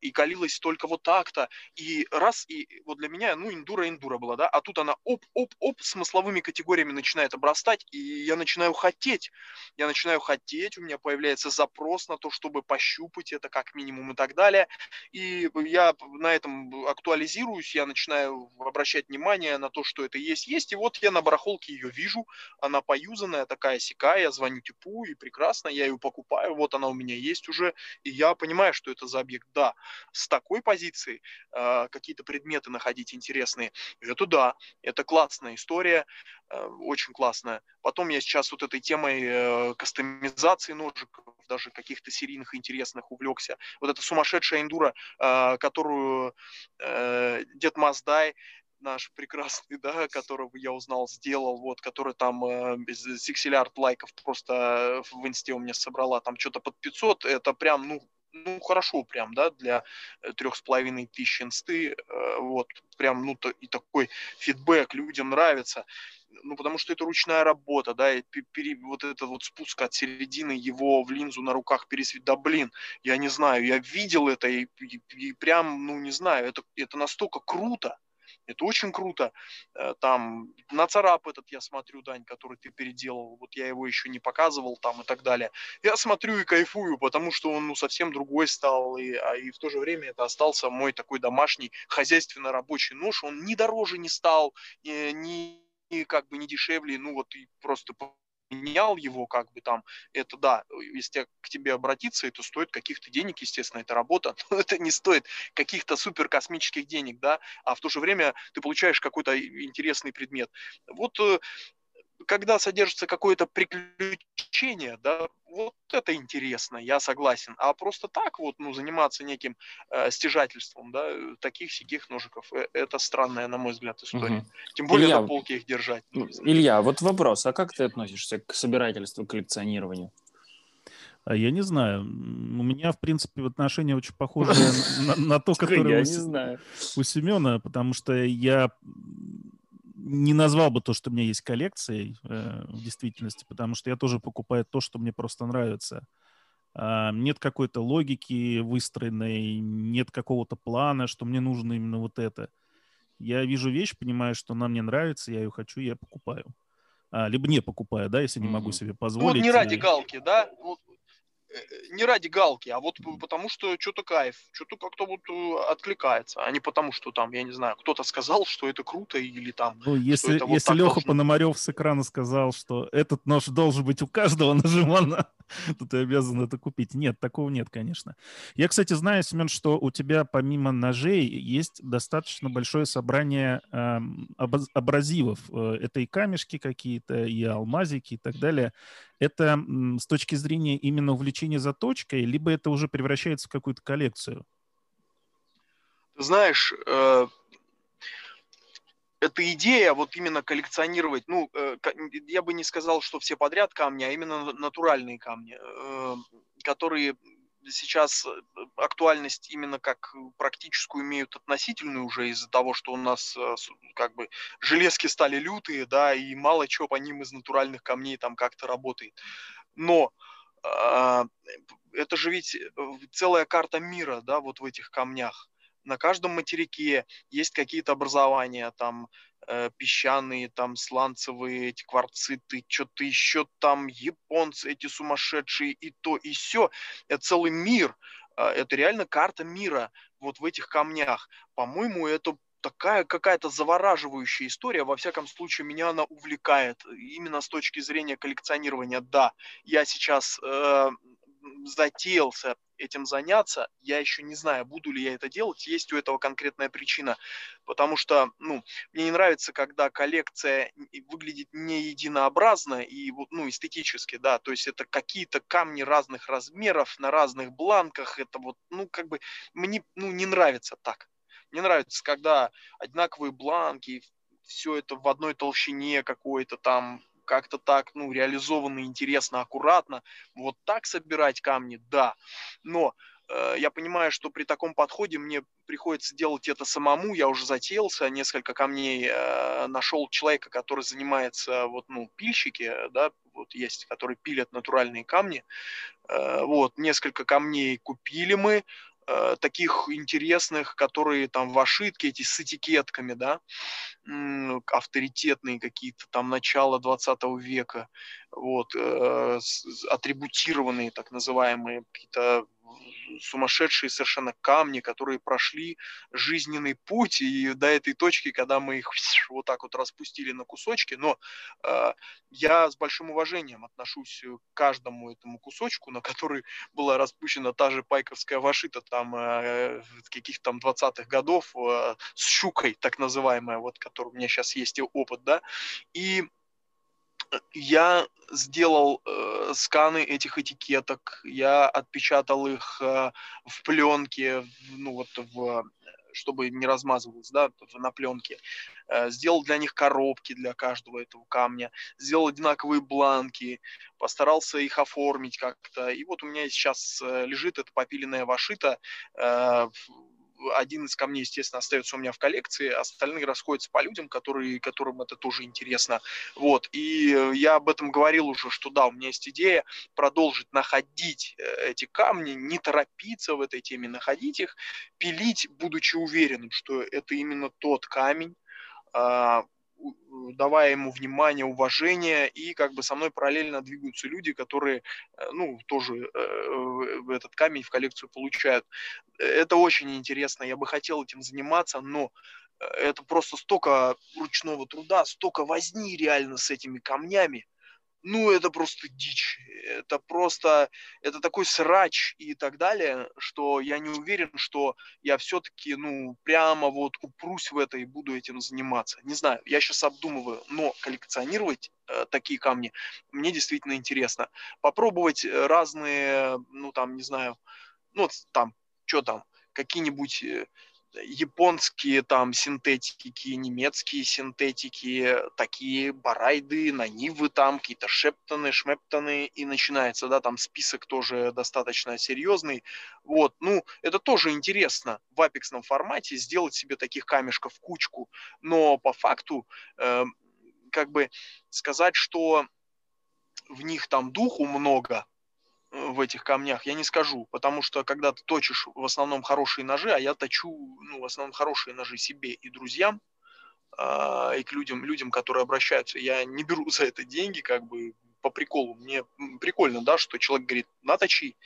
и калилась только вот так-то, и раз, и вот для меня, ну, индура-индура была, да, а тут она оп-оп-оп смысловыми категориями начинает обрастать, и я начинаю хотеть, я начинаю хотеть, у меня появляется запрос на то, чтобы пощупать это как минимум и так далее, и я на этом актуализируюсь, я начинаю обращать внимание на то, что это есть, есть, и вот я на барахолке ее вижу, она поюзанная, такая сякая, я звоню типу, и прекрасно, я ее покупаю, вот она у меня есть уже, и я понимаю, что это за объект, да, с такой позиции э, какие-то предметы находить интересные, это да, это классная история, э, очень классная. Потом я сейчас вот этой темой э, кастомизации ножиков, даже каких-то серийных интересных увлекся. Вот эта сумасшедшая эндура, э, которую э, Дед Маздай наш прекрасный, да, которого я узнал, сделал, вот, который там э, сикселярд лайков просто в инсте у меня собрала, там что-то под 500, это прям, ну, ну, хорошо прям, да, для э, трех с половиной тысяч инсты, э, вот, прям, ну, то, и такой фидбэк людям нравится, ну, потому что это ручная работа, да, и пере, вот это вот спуск от середины его в линзу на руках пересвет, да, блин, я не знаю, я видел это, и, и, и прям, ну, не знаю, это, это настолько круто, это очень круто. Э, там на царап этот я смотрю, Дань, который ты переделал. Вот я его еще не показывал там и так далее. Я смотрю и кайфую, потому что он ну, совсем другой стал. И, а, и в то же время это остался мой такой домашний хозяйственно рабочий нож. Он ни дороже не стал, ни, ни как бы не дешевле. Ну вот и просто менял его, как бы там, это да, если к тебе обратиться, это стоит каких-то денег, естественно, это работа, но это не стоит каких-то супер космических денег, да, а в то же время ты получаешь какой-то интересный предмет. Вот э, когда содержится какое-то приключение, да, вот это интересно, я согласен. А просто так вот, ну, заниматься неким э, стяжательством, да, таких сяких ножиков, э, это странная, на мой взгляд, история. Угу. Тем более Илья, на полке их держать. Ну, Илья, вот вопрос, а как ты относишься к собирательству, к коллекционированию? А я не знаю. У меня, в принципе, отношения очень похожи на то, которое у Семена, потому что я не назвал бы то, что у меня есть коллекцией э, в действительности, потому что я тоже покупаю то, что мне просто нравится. А, нет какой-то логики выстроенной, нет какого-то плана, что мне нужно именно вот это. Я вижу вещь, понимаю, что она мне нравится, я ее хочу, я покупаю. А, либо не покупаю, да, если не могу себе позволить. Ну, вот не ради галки, да? Вот Э, не ради галки, а вот потому что что-то кайф, что-то как-то вот э, откликается, а не потому что там, я не знаю, кто-то сказал, что это круто или там. Ну, если, это вот если Леха должно... Пономарев с экрана сказал, что этот нож должен быть у каждого нажимана, то ты обязан это купить. Нет, такого нет, конечно. Я, кстати, знаю, Семен, что у тебя помимо ножей есть достаточно большое собрание э, абразивов. Это и камешки какие-то, и алмазики и так далее это с точки зрения именно увлечения заточкой, либо это уже превращается в какую-то коллекцию? Знаешь, э, эта идея вот именно коллекционировать, ну, э, я бы не сказал, что все подряд камни, а именно натуральные камни, э, которые сейчас э, актуальность именно как практическую имеют относительную уже из-за того, что у нас как бы железки стали лютые, да, и мало чего по ним из натуральных камней там как-то работает. Но э, это же ведь целая карта мира, да, вот в этих камнях. На каждом материке есть какие-то образования, там э, песчаные, там сланцевые, эти кварциты, что-то еще там, японцы эти сумасшедшие, и то, и все. Это целый мир, э, это реально карта мира вот в этих камнях. По-моему, это такая какая-то завораживающая история. Во всяком случае, меня она увлекает. Именно с точки зрения коллекционирования. Да, я сейчас э, затеялся этим заняться. Я еще не знаю, буду ли я это делать. Есть у этого конкретная причина. Потому что, ну, мне не нравится, когда коллекция выглядит не единообразно и вот, ну, эстетически, да. То есть это какие-то камни разных размеров на разных бланках. Это вот, ну, как бы мне, ну, не нравится так. Мне нравится, когда одинаковые бланки, все это в одной толщине какой-то там, как-то так, ну, реализовано интересно, аккуратно. Вот так собирать камни, да. Но э, я понимаю, что при таком подходе мне приходится делать это самому. Я уже затеялся, несколько камней э, нашел человека, который занимается, вот, ну, пильщики, да, вот есть, которые пилят натуральные камни. Э, вот, несколько камней купили мы, Э, таких интересных, которые там в ошибке, эти с этикетками, да, авторитетные какие-то там начала 20 века, вот, э, атрибутированные так называемые какие-то сумасшедшие совершенно камни, которые прошли жизненный путь и до этой точки, когда мы их вот так вот распустили на кусочки. Но э, я с большим уважением отношусь к каждому этому кусочку, на который была распущена та же пайковская вашита там э, каких-то там 20-х годов э, с щукой, так называемая, вот, который у меня сейчас есть опыт, да, и я сделал э, сканы этих этикеток, я отпечатал их э, в пленке, ну вот в чтобы не размазывалось, да, на пленке. Э, сделал для них коробки для каждого этого камня, сделал одинаковые бланки, постарался их оформить как-то. И вот у меня сейчас э, лежит эта попиленная вашита, э, один из камней, естественно, остается у меня в коллекции, остальные расходятся по людям, которые, которым это тоже интересно. Вот. И э, я об этом говорил уже, что да, у меня есть идея продолжить находить э, эти камни, не торопиться в этой теме, находить их, пилить, будучи уверенным, что это именно тот камень, а, давая ему внимание, уважение, и как бы со мной параллельно двигаются люди, которые, э, ну, тоже э, этот камень в коллекцию получают. Это очень интересно, я бы хотел этим заниматься, но э, это просто столько ручного труда, столько возни реально с этими камнями, ну, это просто дичь. Это просто, это такой срач и так далее, что я не уверен, что я все-таки, ну, прямо вот упрусь в это и буду этим заниматься. Не знаю, я сейчас обдумываю, но коллекционировать э, такие камни мне действительно интересно. Попробовать разные, ну, там, не знаю, ну, там, что там, какие-нибудь э, японские там синтетики, немецкие синтетики, такие барайды, нанивы там, какие-то шептоны, шмептоны, и начинается, да, там список тоже достаточно серьезный. Вот, ну, это тоже интересно в апексном формате сделать себе таких камешков кучку, но по факту, э, как бы сказать, что в них там духу много, в этих камнях, я не скажу, потому что когда ты точишь в основном хорошие ножи, а я точу ну, в основном хорошие ножи себе и друзьям, э, и к людям, людям, которые обращаются, я не беру за это деньги, как бы по приколу. Мне прикольно, да, что человек говорит, наточи,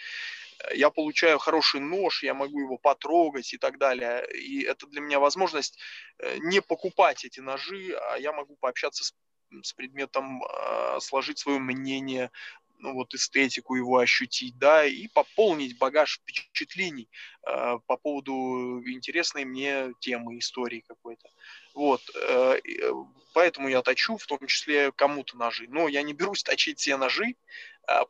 я получаю хороший нож, я могу его потрогать и так далее. И это для меня возможность э, не покупать эти ножи, а я могу пообщаться с с предметом, а, сложить свое мнение, ну, вот эстетику его ощутить, да, и пополнить багаж впечатлений э, по поводу интересной мне темы, истории какой-то. Вот, э, э, поэтому я точу, в том числе кому-то ножи. Но я не берусь точить все ножи,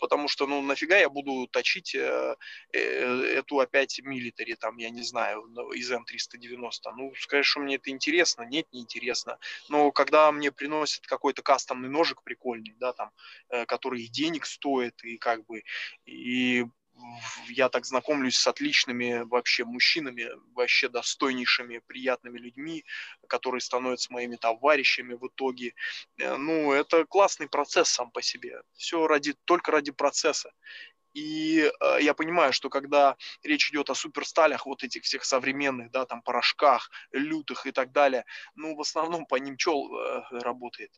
потому что, ну, нафига я буду точить э, э, эту опять милитари, там, я не знаю, из М390. Ну, скажешь, что мне это интересно? Нет, не интересно. Но когда мне приносят какой-то кастомный ножик прикольный, да, там, э, который и денег стоит, и как бы, и я так знакомлюсь с отличными вообще мужчинами, вообще достойнейшими, приятными людьми, которые становятся моими товарищами в итоге. Э, ну, это классный процесс сам по себе. Все ради, только ради процесса. И э, я понимаю, что когда речь идет о суперсталях, вот этих всех современных, да, там, порошках, лютых и так далее, ну, в основном по ним чел э, работает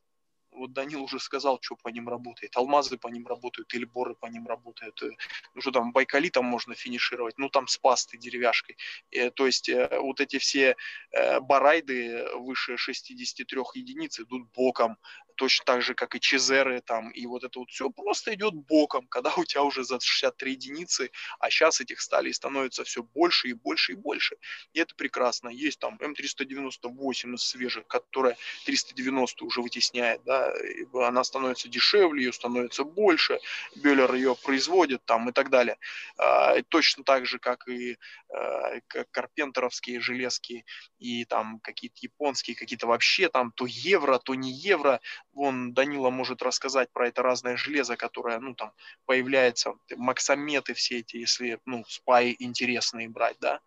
вот Данил уже сказал, что по ним работает. Алмазы по ним работают, или боры по ним работают. Э, ну что там, Байкалитом можно финишировать, ну там с пастой, деревяшкой. И, то есть э, вот эти все э, барайды выше 63 единиц идут боком. Точно так же, как и Чезеры там, и вот это вот все просто идет боком, когда у тебя уже за 63 единицы, а сейчас этих сталей становится все больше и больше и больше. И это прекрасно. Есть там М398 из свежих, которая 390 уже вытесняет, да, она становится дешевле, ее становится больше, Беллер ее производит там и так далее. А, точно так же, как и а, карпентеровские железки и там какие-то японские, какие-то вообще там то евро, то не евро. Вон Данила может рассказать про это разное железо, которое, ну, там, появляется, максометы все эти, если, ну, спай интересные брать, да.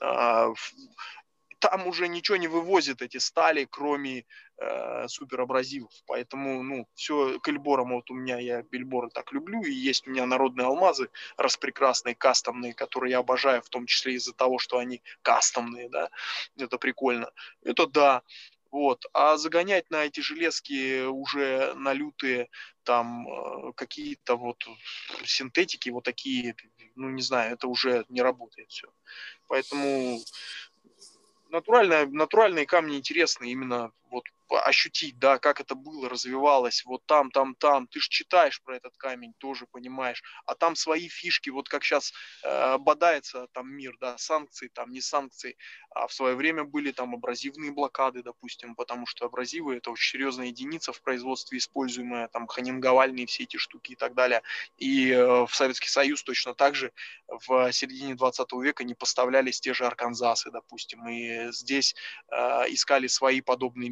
А, там уже ничего не вывозит эти стали, кроме э, суперабразивов. Поэтому, ну, все к Эльборам, вот у меня, я Бельборы так люблю, и есть у меня народные алмазы распрекрасные, кастомные, которые я обожаю, в том числе из-за того, что они кастомные, да, это прикольно. Это да, вот. А загонять на эти железки уже налютые там э, какие-то вот синтетики, вот такие, ну не знаю, это уже не работает все. Поэтому натуральные, натуральные камни интересны именно вот ощутить, да, как это было, развивалось, вот там, там, там. Ты же читаешь про этот камень, тоже понимаешь. А там свои фишки, вот как сейчас э, бодается там мир, да, санкции, там не санкции. А в свое время были там абразивные блокады, допустим, потому что абразивы это очень серьезная единица в производстве используемая, там ханинговальные все эти штуки и так далее. И э, в Советский Союз точно так же в середине 20 века не поставлялись те же арканзасы, допустим. И здесь э, искали свои подобные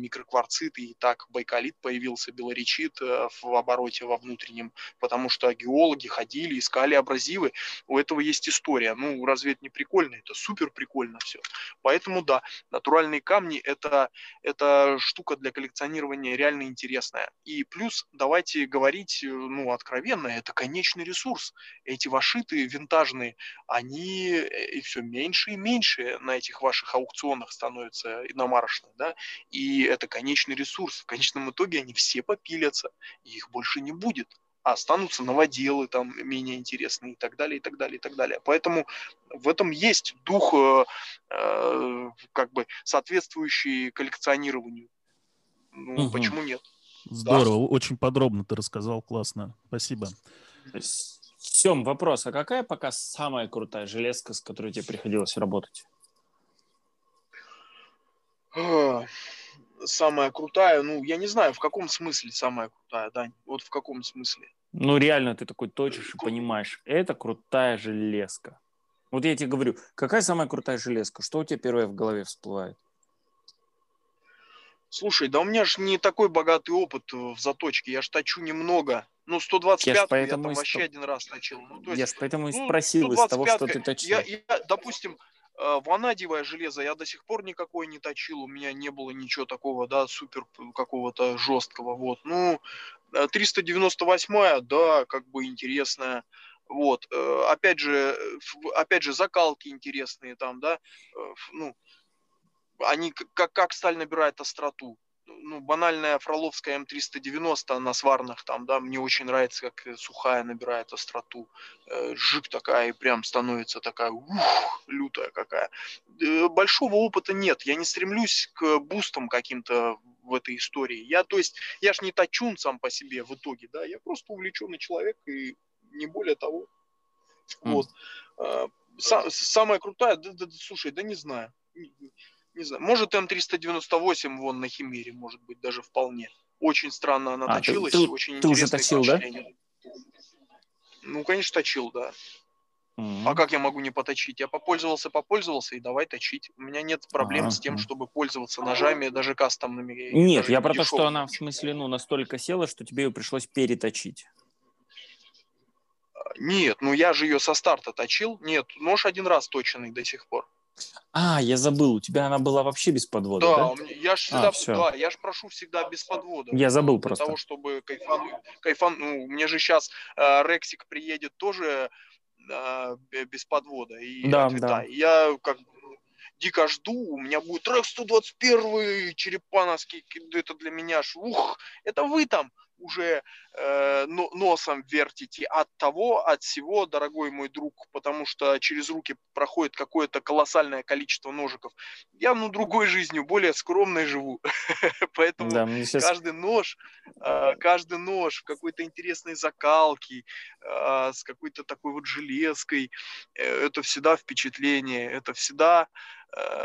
микрокварциты, и так байкалит появился, белоречит э, в обороте во внутреннем, потому что геологи ходили, искали абразивы. У этого есть история. Ну, разве это не прикольно? Это супер прикольно все. Поэтому да, натуральные камни это, это штука для коллекционирования реально интересная. И плюс давайте говорить, э, ну, откровенно, это конечный ресурс. Эти вашиты винтажные, они э, и все меньше и меньше на этих ваших аукционах становятся иномарочных, да, и это конечный ресурс. В конечном итоге они все попилятся, и их больше не будет а останутся новоделы там менее интересные и так далее, и так далее, и так далее. Поэтому в этом есть дух, э, э, как бы соответствующий коллекционированию. Ну, угу. почему нет? Здорово, да. очень подробно ты рассказал, классно, спасибо. Сем, вопрос, а какая пока самая крутая железка, с которой тебе приходилось работать? Самая крутая, ну, я не знаю, в каком смысле самая крутая, Дань, вот в каком смысле? Ну, реально ты такой точишь и понимаешь, это крутая железка. Вот я тебе говорю, какая самая крутая железка? Что у тебя первое в голове всплывает? Слушай, да у меня же не такой богатый опыт в заточке, я ж точу немного. Ну, 125 я, я там вообще один раз точил. Ну, то есть, я ж поэтому и ну, спросил из того, что ты точил. Я, я, допустим, Э, ванадиевое железо я до сих пор никакой не точил, у меня не было ничего такого, да, супер какого-то жесткого, вот. Ну, 398 э, да, как бы интересная, вот. Э, опять же, опять же, закалки интересные там, да, ну, они как, как сталь набирает остроту, ну, банальная фроловская М390 на сварных там, да, мне очень нравится, как сухая набирает остроту. Э, жик такая и прям становится такая, ух, лютая какая. Э, большого опыта нет, я не стремлюсь к бустам каким-то в этой истории. Я, то есть, я ж не точун сам по себе в итоге, да, я просто увлеченный человек и не более того. Mm. Вот. Э, самая крутая, да, да, слушай, да не знаю не знаю, может М398 вон на Химере, может быть, даже вполне. Очень странно она а, точилась, ты, очень ты уже точил, да? Ну, конечно, точил, да. Mm-hmm. А как я могу не поточить? Я попользовался, попользовался и давай точить. У меня нет проблем А-а-а. с тем, чтобы пользоваться ножами, даже кастомными. Нет, даже я про то, что она в смысле, ну, настолько села, что тебе ее пришлось переточить. Нет, ну я же ее со старта точил. Нет, нож один раз точенный до сих пор. А, я забыл, у тебя она была вообще без подвода, да? Да, я ж всегда, а, да, я ж прошу всегда без подвода. Я забыл для просто. Для того, чтобы кайфан, кайфан, ну, мне же сейчас э, Рексик приедет тоже э, без подвода. И да, да. Я как дико жду, у меня будет трек 121 черепановский, это для меня ж, ух, это вы там, уже э, носом вертите от того, от всего, дорогой мой друг, потому что через руки проходит какое-то колоссальное количество ножиков. Я, ну, другой жизнью, более скромной живу. Поэтому да, сейчас... каждый нож, э, каждый нож в какой-то интересной закалке, э, с какой-то такой вот железкой, э, это всегда впечатление, это всегда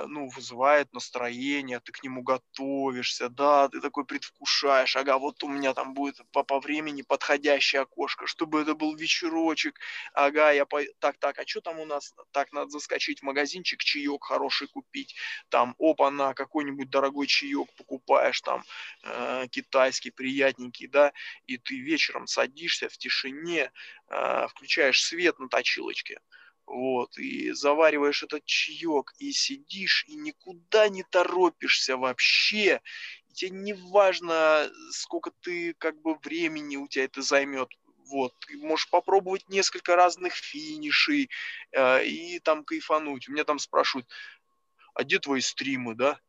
ну, вызывает настроение, ты к нему готовишься, да, ты такой предвкушаешь, ага, вот у меня там будет по, по времени подходящее окошко, чтобы это был вечерочек, ага, я по... так, так, а что там у нас? Так, надо заскочить в магазинчик, чаек хороший купить, там, опа, на какой-нибудь дорогой чаек покупаешь, там, э, китайский, приятненький, да, и ты вечером садишься в тишине, э, включаешь свет на точилочке, вот, и завариваешь этот чаек, и сидишь, и никуда не торопишься вообще. Тебе не важно, сколько ты, как бы, времени у тебя это займет. Вот, ты можешь попробовать несколько разных финишей э, и там кайфануть. У меня там спрашивают, а где твои стримы, да?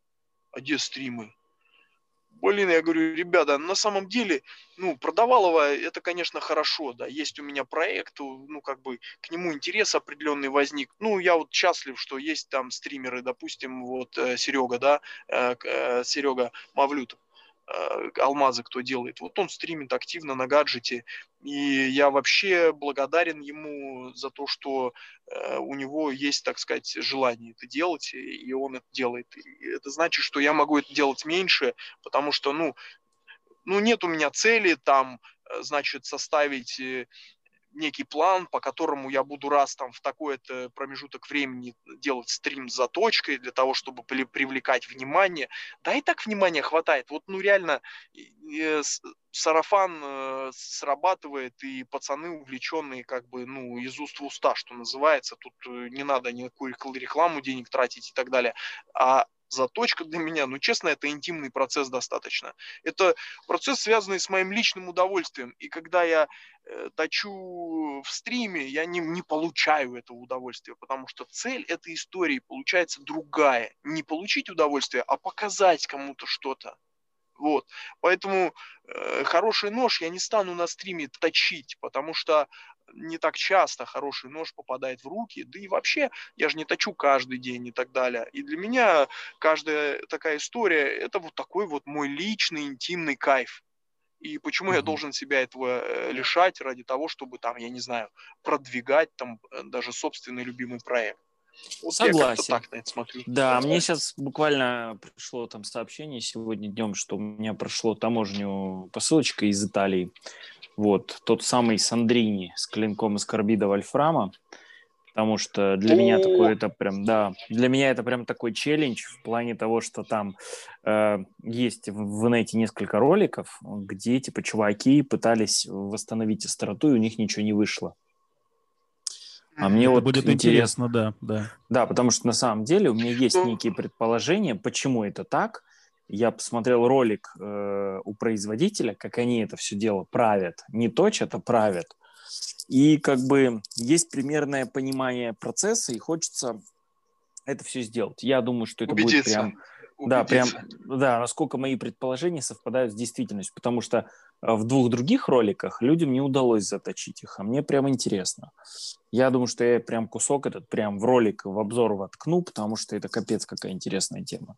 А где стримы? Блин, я говорю, ребята, на самом деле, ну, продавалово это, конечно, хорошо, да, есть у меня проект, ну, как бы к нему интерес определенный возник. Ну, я вот счастлив, что есть там стримеры, допустим, вот э, Серега, да, э, э, Серега Мавлютов алмазы кто делает. Вот он стримит активно на гаджете, и я вообще благодарен ему за то, что э, у него есть, так сказать, желание это делать, и он это делает. И это значит, что я могу это делать меньше, потому что, ну, ну нет у меня цели там, э, значит, составить некий план, по которому я буду раз там в такой-то промежуток времени делать стрим с заточкой для того, чтобы привлекать внимание. Да и так внимания хватает. Вот ну реально сарафан э, срабатывает, и пацаны увлеченные как бы ну из уст в уста, что называется. Тут э, не надо никакую рекламу денег тратить и так далее. А заточка для меня, ну, честно, это интимный процесс достаточно. Это процесс, связанный с моим личным удовольствием. И когда я э, точу в стриме, я не, не получаю этого удовольствия, потому что цель этой истории получается другая. Не получить удовольствие, а показать кому-то что-то. Вот. Поэтому э, хороший нож я не стану на стриме точить, потому что не так часто хороший нож попадает в руки, да и вообще я же не точу каждый день и так далее. И для меня каждая такая история это вот такой вот мой личный интимный кайф. И почему mm-hmm. я должен себя этого э, лишать ради того, чтобы там, я не знаю, продвигать там э, даже собственный любимый проект. Вот Согласен. Я так на это смотрю. Да, мне сейчас буквально пришло там сообщение сегодня днем, что у меня прошло таможню посылочка из Италии. Вот, тот самый Сандрини с клинком из карбида Вольфрама. Потому что для меня такой это прям, да, для меня это прям такой челлендж в плане того, что там э, есть в, в инете несколько роликов, где типа чуваки пытались восстановить остроту, и у них ничего не вышло. А мне вот будет интересно, интересно, да, да. Да, потому что на самом деле у меня есть некие предположения, почему это так. Я посмотрел ролик э, у производителя, как они это все дело правят. Не точат, а правят. И как бы есть примерное понимание процесса, и хочется это все сделать. Я думаю, что это Убедиться. будет прям... Убедиться. Да, прям, да, насколько мои предположения совпадают с действительностью, потому что э, в двух других роликах людям не удалось заточить их, а мне прям интересно. Я думаю, что я прям кусок этот прям в ролик, в обзор воткну, потому что это капец какая интересная тема.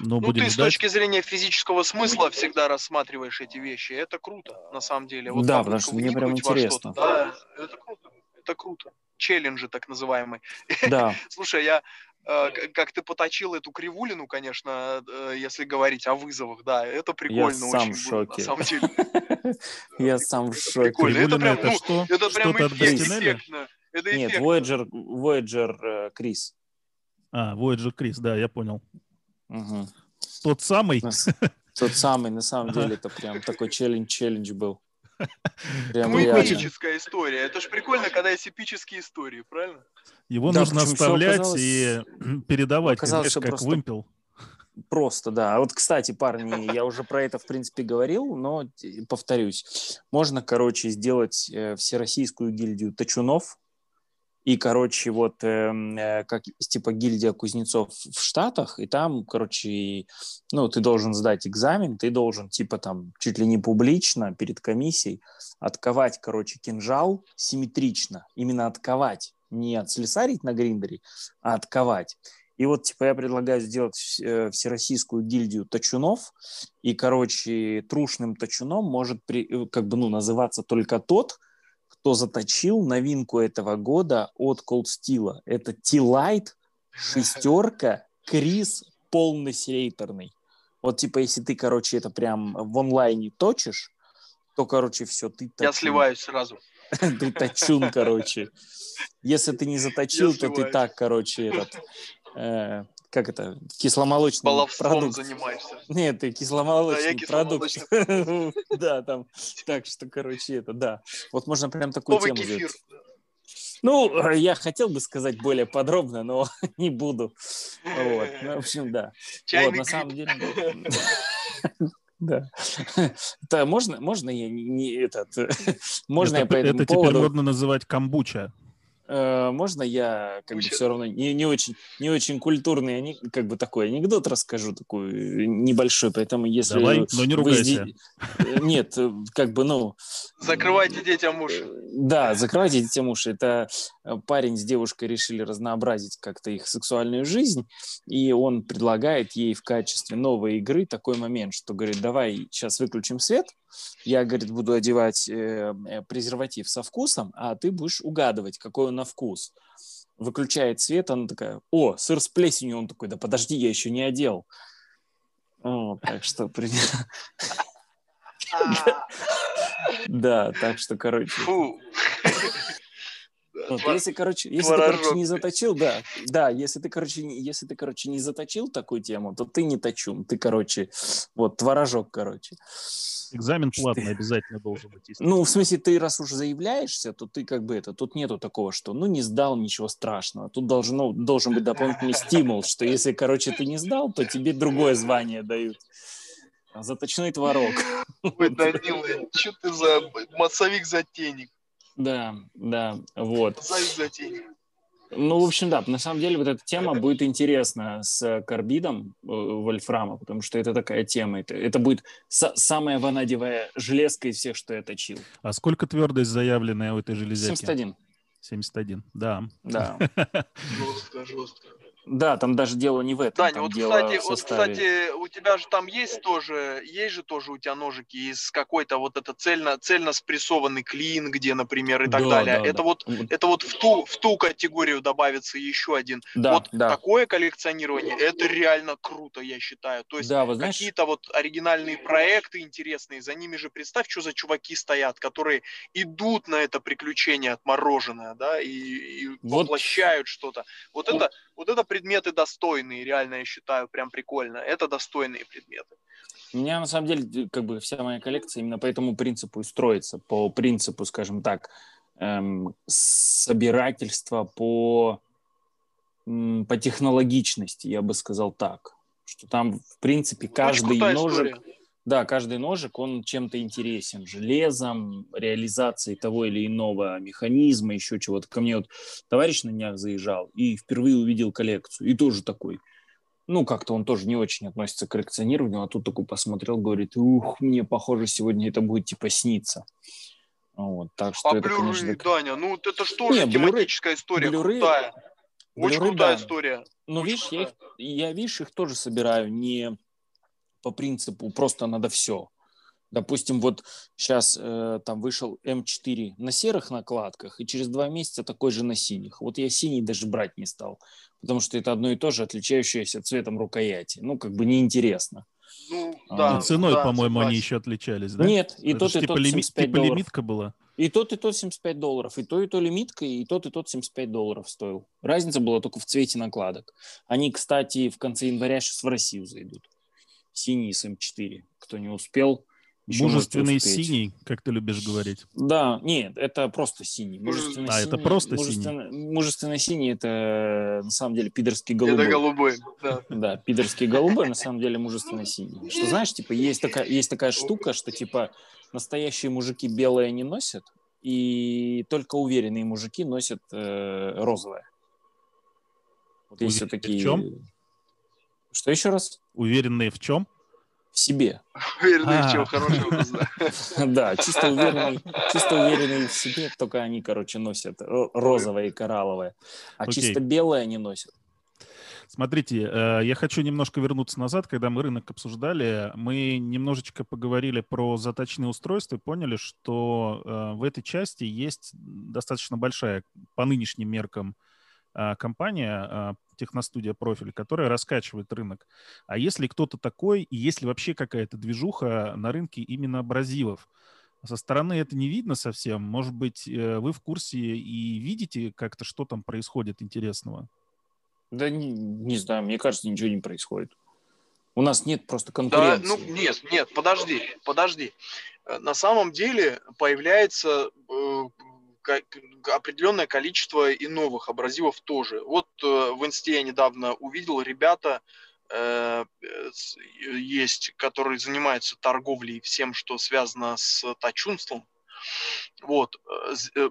Но ну, ты ждать. с точки зрения физического смысла всегда рассматриваешь эти вещи. Это круто, на самом деле. Вот да, потому что мне прям интересно. Да, это круто. Это круто. Челленджи так называемые. Да. Слушай, я как ты поточил эту кривулину, конечно, э, если говорить о вызовах, да, это прикольно я сам очень в шоке. Было, на самом деле. Я сам в шоке. Прикольно. Это прям, ну, это прям эффектно. Нет, Voyager, Voyager Крис. Э, а, Voyager Крис, да, я понял. Угу. Тот самый? Тот самый, на самом деле, это прям такой челлендж-челлендж был. Ну, эпическая история. Это ж прикольно, когда есть эпические истории, правильно? Его да, нужно оставлять и передавать, знаешь, как просто... вымпел. Просто, да. А вот, кстати, парни, я уже про это, в принципе, говорил, но повторюсь. Можно, короче, сделать э, всероссийскую гильдию тачунов, И, короче, вот эм, э, как типа гильдия кузнецов в Штатах, и там, короче, ну, ты должен сдать экзамен, ты должен, типа, там, чуть ли не публично перед комиссией отковать, короче, кинжал симметрично. Именно отковать. Не отслесарить на гриндере, а отковать. И вот, типа, я предлагаю сделать э, всероссийскую гильдию точунов, и, короче, трушным точуном может, при, э, как бы, ну, называться только тот, кто заточил новинку этого года от Cold Steel. Это T-Light, шестерка, Крис полносерейторный. Вот типа если ты, короче, это прям в онлайне точишь, то, короче, все, ты точун. Я сливаюсь сразу. Ты точун, короче. Если ты не заточил, то ты так, короче, этот... Как это, кисломолочный Баловством продукт. занимаешься. Нет, ты кисломолочный Да, я продукт. кисломолочный. Да, там, так что, короче, это, да. Вот можно прям такую тему взять. Ну, я хотел бы сказать более подробно, но не буду. Вот, ну, в общем, да. Вот, Чайный на самом деле... Да. Да, можно, можно я не, этот... Можно я по этому это теперь модно называть камбуча. Э, Можно я как бы все равно не, не очень не очень культурный как бы такой анекдот расскажу такой небольшой, поэтому если Давай, но не вы ругайся. сде- Э, нет э, как бы ну Закрывайте детям уши. да закрывайте детям уши это парень с девушкой решили разнообразить как-то их сексуальную жизнь и он предлагает ей в качестве новой игры такой момент что говорит давай сейчас выключим свет я, говорит, буду одевать э, э, презерватив со вкусом, а ты будешь угадывать, какой он на вкус. Выключает свет, она такая, о, сыр с плесенью. Он такой, да подожди, я еще не одел. О, так что, при- А, да, так что, короче, Фу. Вот, Твор- если, короче, если ты, короче, не заточил, да, да, если ты, короче, не- если ты, короче, не заточил такую тему, то ты не точун, ты, короче, вот, творожок, короче. Экзамен платный ты? обязательно должен быть. естественно. Ну, в смысле, ты раз уж заявляешься, то ты как бы это, тут нету такого, что, ну, не сдал, ничего страшного. Тут должно, должен быть дополнительный стимул, что если, короче, ты не сдал, то тебе другое звание дают. Заточной творог. Ой, Данила, что ты за массовик-затейник? Да, да, вот. Ну, в общем, да, на самом деле вот эта тема будет интересна с карбидом э, вольфрама, потому что это такая тема. Это, это будет са- самая ванадевая железка из всех, что я точил. А сколько твердость заявленная у этой железяки? 71, 71, да. да. Жестко, жестко. Да, там даже дело не в этом. Там вот кстати, вот, кстати, у тебя же там есть тоже, есть же тоже у тебя ножики из какой-то вот это цельно, цельно спрессованный клин, где, например, и так Да, далее. да, это да. вот Вот, это вот в ту, в ту категорию добавится еще один. Да, вот да. такое коллекционирование, это реально круто, я считаю. То есть Да, вы знаешь, какие-то вот оригинальные проекты интересные, за ними же представь, что за чуваки стоят, которые идут на это приключение отмороженное, да, и, и Вот. воплощают что-то. Вот это, вот это предметы достойные, реально, я считаю, прям прикольно. Это достойные предметы. у меня на самом деле как бы вся моя коллекция именно по этому принципу и строится, по принципу, скажем так, эм, собирательства по, м, по технологичности, я бы сказал так. Что там, в принципе, Очень каждый ножик, история. Да, каждый ножик, он чем-то интересен. Железом, реализацией того или иного механизма, еще чего-то. Ко мне вот товарищ на днях заезжал и впервые увидел коллекцию. И тоже такой, ну, как-то он тоже не очень относится к коллекционированию, а тут такой посмотрел, говорит, ух, мне, похоже, сегодня это будет типа сниться. Вот, так что А это, конечно, Даня, ну это что же тематическая история блюры- крутая. Очень блюры, крутая да. история. Ну, видишь, я, их, крутая. я, видишь, их тоже собираю не по принципу просто надо все. Допустим, вот сейчас э, там вышел М4 на серых накладках, и через два месяца такой же на синих. Вот я синий даже брать не стал, потому что это одно и то же, отличающееся цветом рукояти. Ну, как бы неинтересно. Ну, А, да. И ценой, да, по-моему, они еще отличались, да? Нет, и Это тот, и типа, тот лими- 75 типа долларов. лимитка была. И тот, и тот 75 долларов. И то, и то лимитка, и тот, и тот 75 долларов стоил. Разница была только в цвете накладок. Они, кстати, в конце января сейчас в Россию зайдут. Синий с М4. Кто не успел, еще Мужественный синий, как ты любишь говорить. Да, нет, это просто синий. Мужес- Мужественный А, это синий- просто синий? мужественно- Мужественный синий это на самом деле пидорский голубой. Это голубой, да. Да, пидорский голубой, на самом деле мужественно синий. Что знаешь, типа, есть такая, есть такая штука, что типа настоящие мужики белое не носят, и только уверенные мужики носят э, розовое. Вот есть такие... В чем? Что еще раз? Уверенные в чем? В себе. Уверенные в чем, а. хороший Да, чисто уверенные, чисто уверенные в себе, только они, короче, носят розовое и коралловое. А чисто белое они носят. Смотрите, э, я хочу немножко вернуться назад, когда мы рынок обсуждали. Мы немножечко поговорили про заточные устройства и поняли, что э, в этой части есть достаточно большая по нынешним меркам компания, техностудия профиль, которая раскачивает рынок. А если кто-то такой, и если вообще какая-то движуха на рынке именно абразивов, со стороны это не видно совсем. Может быть, вы в курсе и видите как-то, что там происходит интересного? Да не, не знаю, мне кажется, ничего не происходит. У нас нет просто конкуренции. Да, ну нет, нет, подожди, подожди. Э, на самом деле появляется э, определенное количество и новых абразивов тоже. Вот э, в инсте я недавно увидел ребята, э, есть, которые занимаются торговлей всем, что связано с тачунством. Вот, э,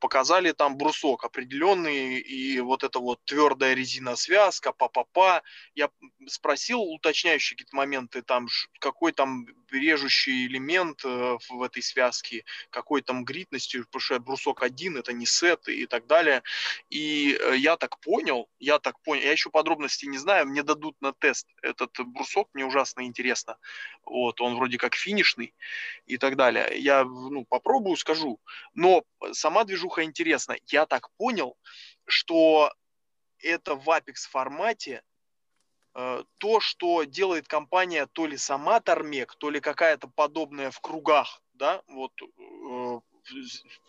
показали там брусок определенный, и вот эта вот твердая резина связка, па-па-па. Я спросил уточняющие какие-то моменты, там, какой там режущий элемент э, в этой связке, какой там гритностью, потому что брусок один, это не сет и так далее. И я так понял, я так понял, я еще подробностей не знаю, мне дадут на тест этот брусок, мне ужасно интересно. Вот, он вроде как финишный и так далее. Я, ну, попробую, скажу. Но сама движуха интересна. Я так понял, что это в Apex формате э, то, что делает компания то ли сама Тормек, то ли какая-то подобная в кругах, да, вот э,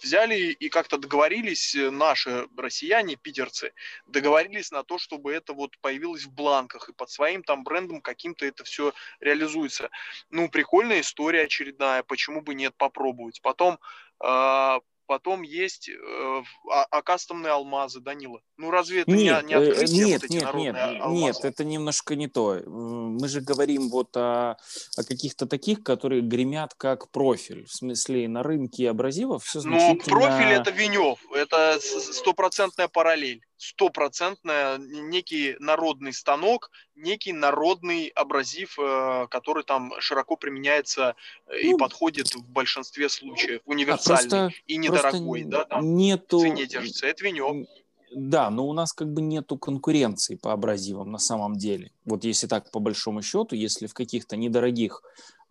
взяли и как-то договорились, э, наши россияне, питерцы, договорились на то, чтобы это вот появилось в бланках, и под своим там брендом каким-то это все реализуется. Ну, прикольная история очередная, почему бы нет попробовать. Потом э, потом есть э, а, а кастомные алмазы, Данила. Ну разве это нет, не, не э, открытие нет, вот эти нет, нет, алмазы? Нет, это немножко не то. Мы же говорим вот о, о каких-то таких, которые гремят как профиль. В смысле, на рынке абразивов все значительно... Ну, профиль это Венев, это стопроцентная параллель стопроцентно некий народный станок, некий народный абразив, э, который там широко применяется э, ну, и подходит в большинстве случаев, универсальный а просто, и недорогой, да, там нету... цене держится. Это венек. Да, но у нас как бы нету конкуренции по абразивам на самом деле. Вот если так по большому счету, если в каких-то недорогих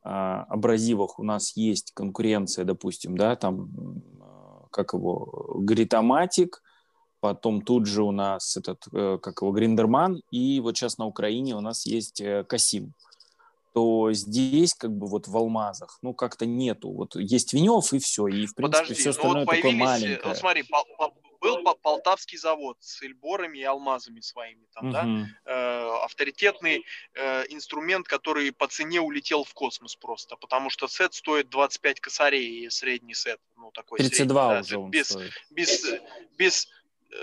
э, абразивах у нас есть конкуренция, допустим, да, там, э, как его, гритоматик, потом тут же у нас этот, э, как его, Гриндерман, и вот сейчас на Украине у нас есть э, Касим то здесь как бы вот в алмазах, ну как-то нету. Вот есть Венев и все, и в принципе Подожди, все остальное ну вот такое маленькое. Вот смотри, был Полтавский завод с эльборами и алмазами своими, там, угу. да, э, авторитетный э, инструмент, который по цене улетел в космос просто, потому что сет стоит 25 косарей, средний сет, ну такой 32 средний, уже да, без, стоит. без, без Э,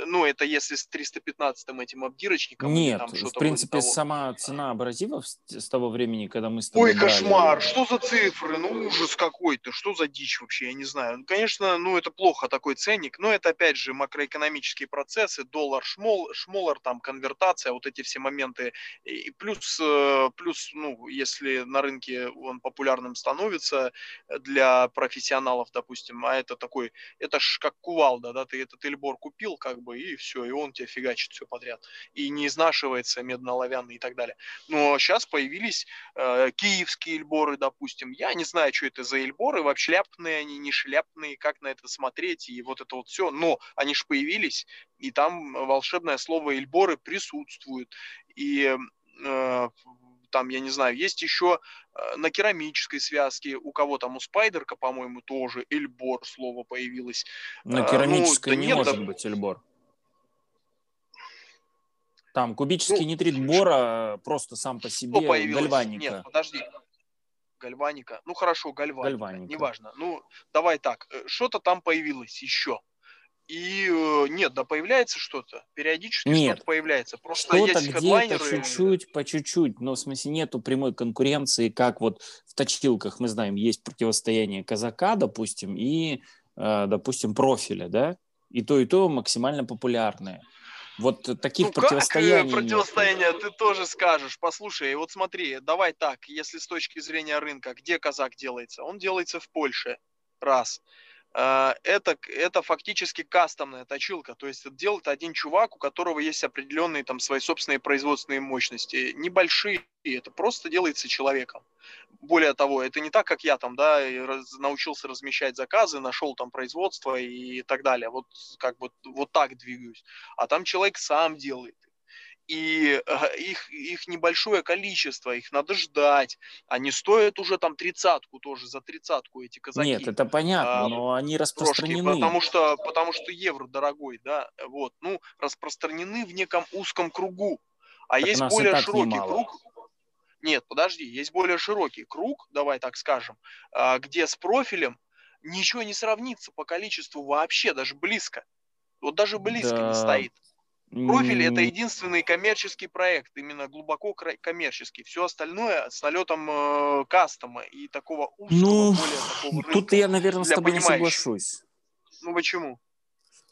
ну, это если с 315 этим обдирочником. Нет, там в принципе, сама цена абразивов с того времени, когда мы с тобой Ой, кошмар, что за цифры, ну, ужас какой-то, что за дичь вообще, я не знаю. Ну, конечно, ну, это плохо, такой ценник, но это, опять же, макроэкономические процессы, доллар, шмол, шмолар, там, конвертация, вот эти все моменты. И плюс, э, плюс, ну, если на рынке он популярным становится для профессионалов, допустим, а это такой, это ж как кувалда, да, ты этот эльбор купил, как как бы, и все, и он тебе фигачит все подряд. И не изнашивается медно-оловянный и так далее. Но сейчас появились э, киевские эльборы, допустим. Я не знаю, что это за эльборы, вообще шляпные они, не шляпные, как на это смотреть, и вот это вот все. Но они же появились, и там волшебное слово эльборы присутствует. И э, там, я не знаю, есть еще э, на керамической связке, у кого там, у Спайдерка, по-моему, тоже Эльбор слово появилось. На э, керамической ну, да не нет, может да... быть Эльбор. Там кубический ну, нитрит бора просто сам по себе гальваника. Нет, подожди. Гальваника. Ну хорошо, гальваника. гальваника. Неважно. Ну, давай так. Э, что-то там появилось еще. И э, нет, да появляется что-то. Периодически нет, что-то появляется. Просто что-то есть где-то чуть-чуть, по чуть-чуть. Но в смысле нету прямой конкуренции, как вот в точилках мы знаем, есть противостояние казака, допустим, и э, допустим, профиля, да, и то, и то максимально популярные. Вот таких ну, противостояний. Как противостояние ты тоже скажешь. Послушай, вот смотри, давай так, если с точки зрения рынка, где казак делается? Он делается в Польше. Раз. А, это, это фактически кастомная точилка, то есть это делает один чувак, у которого есть определенные там свои собственные производственные мощности, небольшие, это просто делается человеком. Более того, это не так, как я там, да, раз, научился размещать заказы, нашел там производство и так далее, вот как бы вот так двигаюсь, а там человек сам делает и их, их небольшое количество, их надо ждать. Они стоят уже там тридцатку тоже, за тридцатку эти казаки. Нет, это понятно, а, но они распространены. Трошки, потому, что, потому что евро дорогой, да, вот, ну, распространены в неком узком кругу. А так есть более широкий круг. Нет, подожди, есть более широкий круг, давай так скажем, а, где с профилем ничего не сравнится по количеству вообще, даже близко. Вот даже близко да. не стоит. Профиль это единственный коммерческий проект, именно глубоко коммерческий. Все остальное с налетом э, кастома и такого узкого, ну, более такого. Тут я, наверное, с тобой не соглашусь. Ну почему?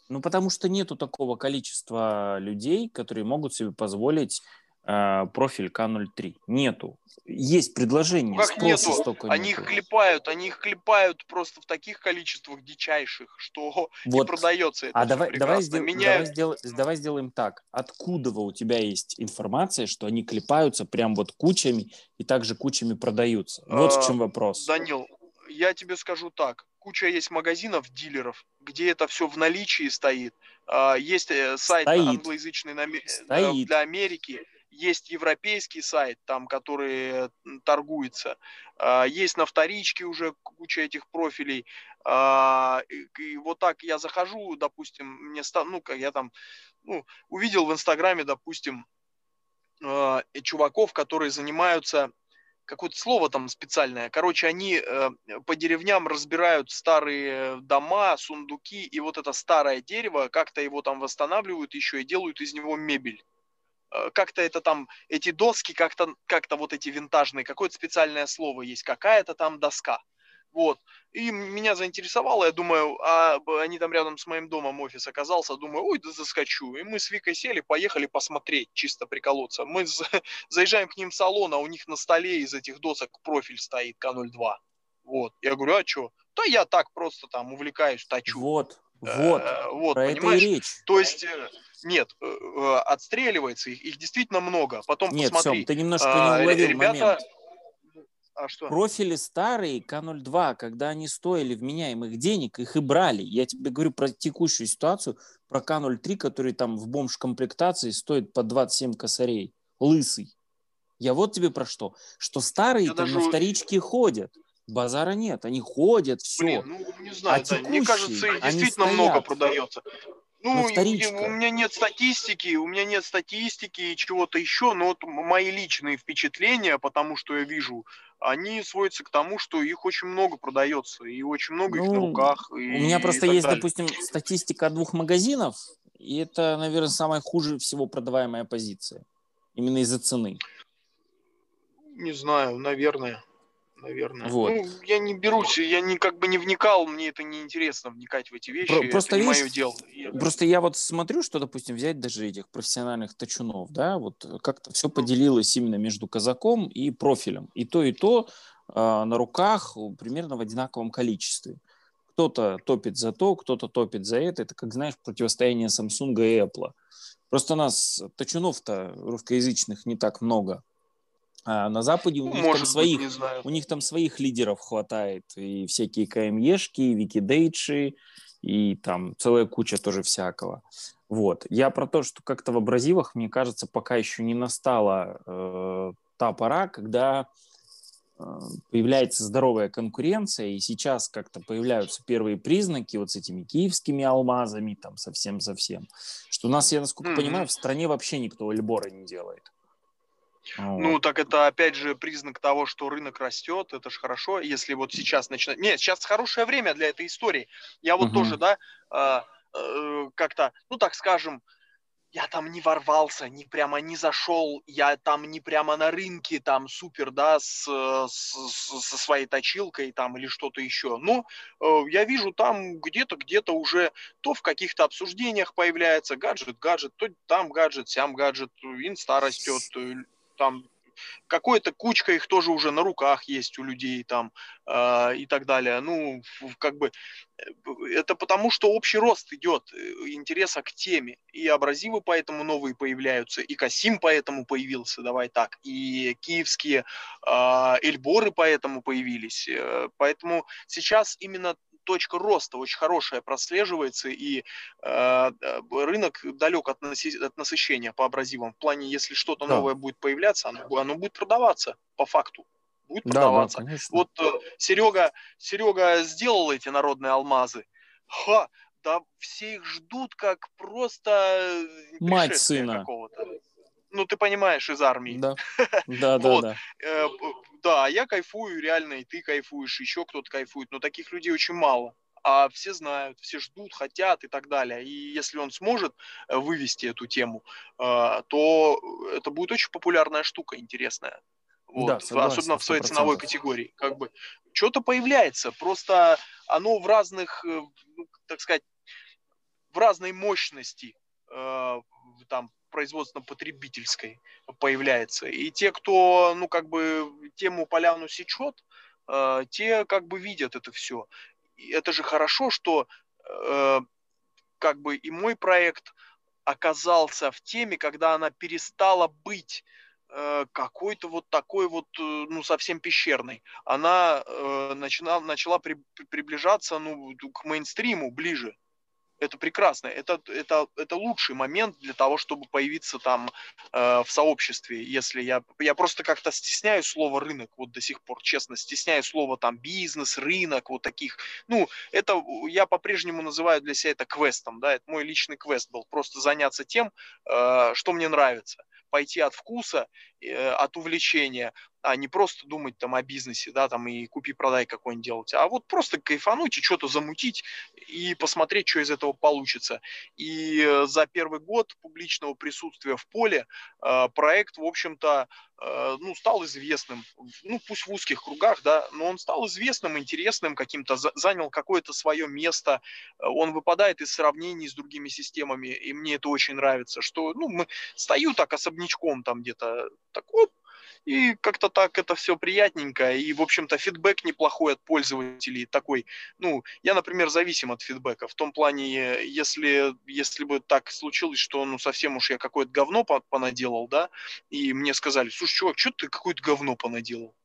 Ну потому что нету такого количества людей, которые могут себе позволить профиль К03. Нету. Есть предложение, как нету? столько Они нету. их клепают, они их клепают просто в таких количествах дичайших, что вот. не продается это А давай, давай, сдел, Меняют... давай, сдел, давай сделаем так. Откуда у тебя есть информация, что они клепаются прям вот кучами и также кучами продаются? Вот а, в чем вопрос. Данил, я тебе скажу так. Куча есть магазинов, дилеров, где это все в наличии стоит. А, есть э, сайт стоит. англоязычный э, для Америки есть европейский сайт, там, который торгуется, а, есть на вторичке уже куча этих профилей, а, и вот так я захожу, допустим, мне ну, как я там, ну, увидел в Инстаграме, допустим, а, чуваков, которые занимаются какое-то слово там специальное. Короче, они э, по деревням разбирают старые дома, сундуки, и вот это старое дерево, как-то его там восстанавливают еще и делают из него мебель. Э, как-то это там, эти доски, как-то как вот эти винтажные, какое-то специальное слово есть, какая-то там доска. Вот. И меня заинтересовало, я думаю, а они там рядом с моим домом офис оказался, думаю, ой, да заскочу. И мы с Викой сели, поехали посмотреть, чисто приколоться. Мы заезжаем к ним в салон, а у них на столе из этих досок профиль стоит К02. Вот. Я говорю, а что? Да я так просто там увлекаюсь, точу. Вот, вот, э, вот про понимаешь? это и речь. То есть э, нет, э, э, отстреливается, их, их действительно много. Потом Нет, посмотри. Сем, ты немножко а, не уловил ребята... момент. А что? Профили старые К02, когда они стоили вменяемых денег, их и брали. Я тебе говорю про текущую ситуацию, про К03, который там в бомж-комплектации стоит по 27 косарей. Лысый. Я вот тебе про что. Что старые там даже... на вторичке ходят. Базара нет, они ходят, все. Блин, ну не знаю, а да, мне кажется, их действительно много продается. Ну, у меня нет статистики, у меня нет статистики и чего-то еще, но вот мои личные впечатления, потому что я вижу, они сводятся к тому, что их очень много продается, и очень много ну, их на ну, руках. И, у меня просто есть, далее. допустим, статистика двух магазинов, и это, наверное, самая хуже всего продаваемая позиция, именно из-за цены. Не знаю, наверное наверное. Вот. Ну, я не берусь, я не как бы не вникал, мне это не интересно вникать в эти вещи. Просто это видишь, не мое дело. Просто я вот смотрю, что, допустим, взять даже этих профессиональных точунов, да, вот как-то все поделилось именно между казаком и профилем. И то, и то э, на руках примерно в одинаковом количестве. Кто-то топит за то, кто-то топит за это. Это, как знаешь, противостояние Samsung и Apple. Просто нас точунов-то русскоязычных не так много. А на Западе у них, там своих, у них там своих лидеров хватает. И всякие КМЕшки, и Викидейджи, и там целая куча тоже всякого. Вот. Я про то, что как-то в абразивах, мне кажется, пока еще не настала э, та пора, когда э, появляется здоровая конкуренция, и сейчас как-то появляются первые признаки вот с этими киевскими алмазами, там совсем-совсем, что у нас, я насколько mm-hmm. понимаю, в стране вообще никто альбора не делает. Ну, так это опять же признак того, что рынок растет, это же хорошо, если вот сейчас начинать... Нет, сейчас хорошее время для этой истории. Я вот угу. тоже, да, э, э, как-то, ну, так скажем, я там не ворвался, не прямо не зашел, я там не прямо на рынке, там супер, да, с, с, со своей точилкой там или что-то еще. Но э, я вижу там где-то, где-то уже то в каких-то обсуждениях появляется гаджет, гаджет, то там гаджет, сям гаджет, инста растет, э, там какой-то кучка их тоже уже на руках есть у людей там э, и так далее. Ну, как бы э, это потому, что общий рост идет э, интереса к теме. И абразивы поэтому новые появляются, и Касим поэтому появился, давай так, и киевские э, эльборы поэтому появились. Э, поэтому сейчас именно точка роста очень хорошая прослеживается, и э, рынок далек от, наси- от насыщения по абразивам. В плане, если что-то да. новое будет появляться, оно, оно будет продаваться по факту. Будет продаваться. Да, да, вот э, Серега, Серега сделал эти народные алмазы. Ха, да все их ждут как просто э, мать сына какого-то. Ну, ты понимаешь, из армии. Да, да, да. да. Э, да, я кайфую реально, и ты кайфуешь, еще кто-то кайфует, но таких людей очень мало. А все знают, все ждут, хотят и так далее. И если он сможет э, вывести эту тему, э, то это будет очень популярная штука, интересная. Вот. Да, согласен, Особенно в своей ценовой категории. Как бы что-то появляется, просто оно в разных, ну, так сказать, в разной мощности там производственно-потребительской появляется. И те, кто, ну, как бы тему поляну сечет, э, те как бы видят это все. И это же хорошо, что э, как бы и мой проект оказался в теме, когда она перестала быть э, какой-то вот такой вот, ну, совсем пещерной. Она э, начала, начала при, приближаться, ну, к мейнстриму ближе это прекрасно, это, это, это лучший момент для того, чтобы появиться там э, в сообществе, если я, я просто как-то стесняю слово рынок, вот до сих пор, честно, стесняю слово там бизнес, рынок, вот таких, ну, это я по-прежнему называю для себя это квестом, да, это мой личный квест был, просто заняться тем, э, что мне нравится, пойти от вкуса, э, от увлечения, а не просто думать там о бизнесе, да, там и купи-продай какой-нибудь делать, а вот просто кайфануть и что-то замутить и посмотреть, что из этого получится. И э, за первый год публичного присутствия в поле э, проект, в общем-то, э, ну, стал известным, ну, пусть в узких кругах, да, но он стал известным, интересным каким-то, занял какое-то свое место, он выпадает из сравнений с другими системами, и мне это очень нравится, что, ну, мы стою так особнячком там где-то, так вот, и как-то так это все приятненько. И, в общем-то, фидбэк неплохой от пользователей такой. Ну, я, например, зависим от фидбэка. В том плане, если, если бы так случилось, что ну совсем уж я какое-то говно понаделал, да, и мне сказали, слушай, чувак, что ты какое-то говно понаделал?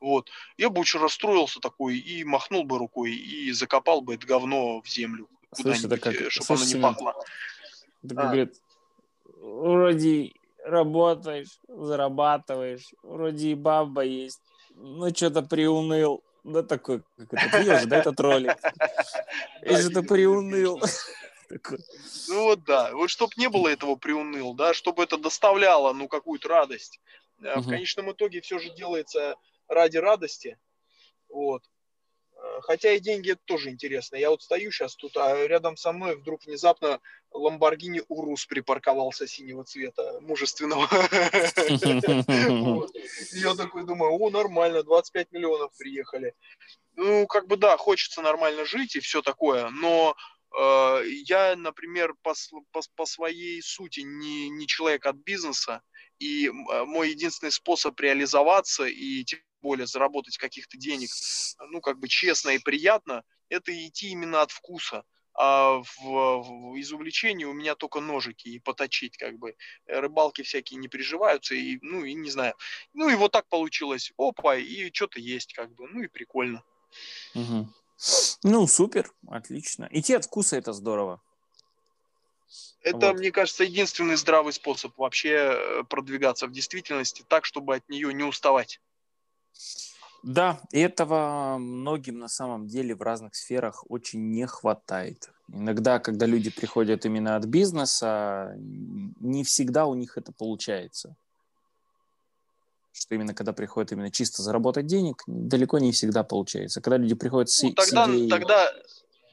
Вот. Я бы очень расстроился такой и махнул бы рукой и закопал бы это говно в землю. Слушай, это как... чтобы Слушай, оно не пахло. Так а. говорит, вроде работаешь, зарабатываешь, вроде и баба есть, ну что-то приуныл. Да такой, как это, видел же, да, этот ролик? И что-то приуныл. Ну вот да, вот чтобы не было этого приуныл, да, чтобы это доставляло, ну, какую-то радость. Э, в конечном итоге все же делается ради радости, вот. Хотя и деньги это тоже интересно. Я вот стою сейчас тут, а рядом со мной вдруг внезапно Ламборгини Урус припарковался синего цвета, мужественного. Я такой думаю, о, нормально, 25 миллионов приехали. Ну, как бы да, хочется нормально жить и все такое, но э, я, например, по, своей сути не человек от бизнеса, и э, мой единственный способ реализоваться и тем более заработать каких-то денег, ну, как бы честно и приятно, это идти именно от вкуса. А в, в, из увлечений у меня только ножики и поточить, как бы. Рыбалки всякие не приживаются, и, ну, и не знаю. Ну, и вот так получилось. Опа, и что-то есть, как бы. Ну, и прикольно. Угу. Ну, супер, отлично. Идти от вкуса это здорово. Это, вот. мне кажется, единственный здравый способ вообще э, продвигаться в действительности так, чтобы от нее не уставать. Да, и этого многим на самом деле в разных сферах очень не хватает. Иногда, когда люди приходят именно от бизнеса, не всегда у них это получается. Что именно когда приходят именно чисто заработать денег, далеко не всегда получается. Когда люди приходят с, ну, тогда, с идеей... Тогда,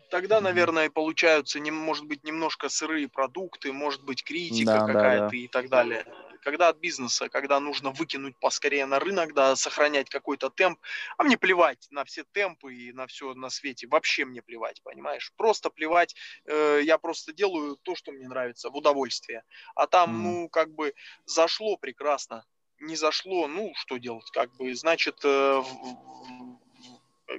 тогда, наверное, получаются, не, может быть, немножко сырые продукты, может быть, критика Да, да, какая-то да. и так далее. Когда от бизнеса, когда нужно выкинуть поскорее на рынок, да, сохранять какой-то темп, а мне плевать на все темпы и на все на свете, вообще мне плевать, понимаешь? Просто плевать, э, я просто делаю то, что мне нравится, в удовольствие. А там, Мгм. ну, как бы зашло прекрасно, не зашло, ну, что делать, как бы, значит, э, в-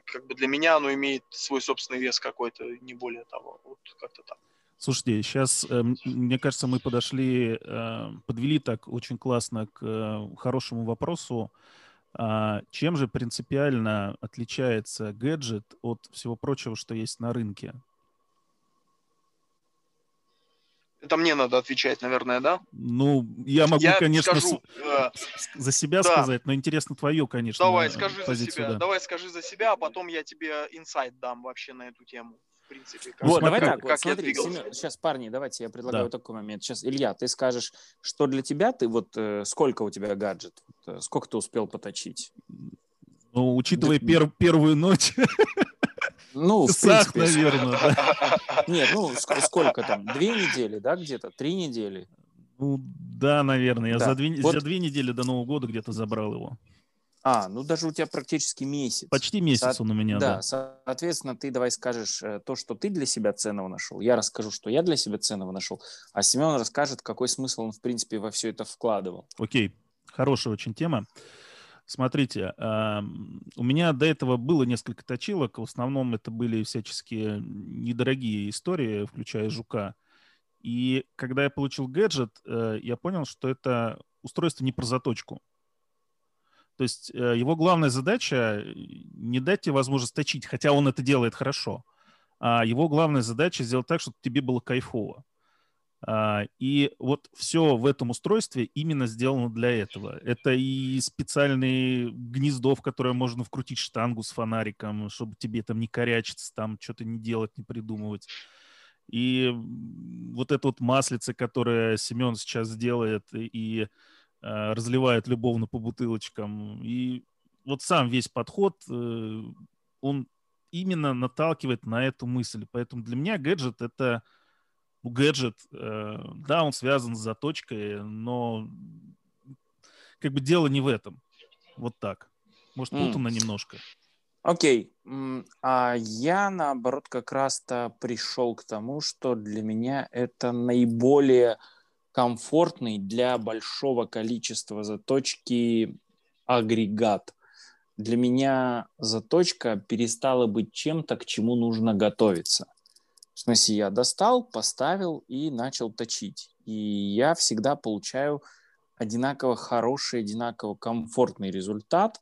как бы для меня оно имеет свой собственный вес какой-то, не более того, вот как-то так. Слушайте, сейчас, мне кажется, мы подошли, э, подвели так очень классно к э, хорошему вопросу. А Чем же принципиально отличается гаджет от всего прочего, что есть на рынке? Это мне надо отвечать, наверное, да? Ну, я могу, Я конечно, скажу, с- э, за себя да. сказать, но интересно твое, конечно, давай, скажи за себя, да. давай скажи за себя, а потом я тебе инсайт дам вообще на эту тему. В принципе, как, Вот, давай смотри, так, вот, как я смотри. Семен, сейчас, парни, давайте я предлагаю Да. такой момент. Сейчас, Илья, ты скажешь, что для тебя ты, вот, э, сколько у тебя гаджет? Вот, э, сколько ты успел поточить? Ну, учитывая Да- пер- первую ночь, Ну, в часах, принципе, наверное, да. нет, ну, ск- сколько там, две недели, да, где-то, три недели? Ну, да, наверное. Я Да. за, две, Вот- за две недели до Нового года где-то забрал его. А, ну, даже у тебя практически месяц. Почти месяц Со- он у меня, Да, да. соответственно, ты давай скажешь э, то, что ты для себя ценного нашел. Я расскажу, что я для себя ценного нашел, а Семен расскажет, какой смысл он, в принципе, во все это вкладывал. Окей, хорошая очень тема. Смотрите, у меня до этого было несколько точилок. В основном это были всяческие недорогие истории, включая жука. И когда я получил гаджет, э, я понял, что это устройство не про заточку. То есть э, его главная задача не дать тебе возможность точить, хотя он это делает хорошо, а его главная задача сделать так, чтобы тебе было кайфово. А, И вот все в этом устройстве именно сделано для этого. Это и специальные гнездо, в которое можно вкрутить штангу с фонариком, чтобы тебе там не корячиться, там что-то не делать, не придумывать. И вот это вот маслице, которое Семен сейчас делает и э, разливает любовно по бутылочкам. И вот сам весь подход, э, он именно наталкивает на эту мысль. Поэтому для меня гаджет — это гаджет, э, да, он связан с заточкой, но как бы дело не в этом. Вот так. Может, путано немножко. Окей, м, а я, наоборот, как раз-то пришел к тому, что для меня это наиболее комфортный для большого количества заточки агрегат. Для меня заточка перестала быть чем-то, к чему нужно готовиться. В смысле, я достал, поставил и начал точить. И я всегда получаю одинаково хороший, одинаково комфортный результат,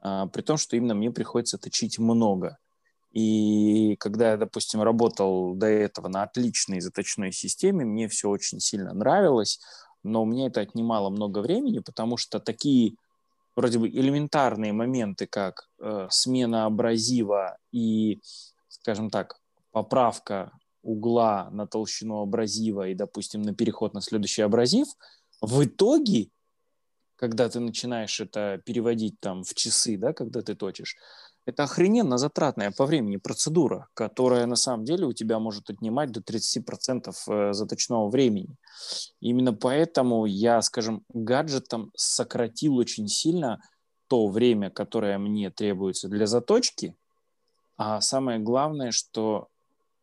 а, при том, что именно мне приходится точить много. И когда я, допустим, работал до этого на отличной заточной системе, мне все очень сильно нравилось, но мне это отнимало много времени, потому что такие вроде бы элементарные моменты, как э, смена абразива и, скажем так, поправка угла на толщину абразива и, допустим, на переход на следующий абразив, в итоге, когда ты начинаешь это переводить там в часы, да, когда ты точишь, это охрененно затратная по времени процедура, которая на самом деле у тебя может отнимать до 30% э, заточного времени. Именно поэтому я, скажем, гаджетом сократил очень сильно то время, которое мне требуется для заточки, а самое главное, что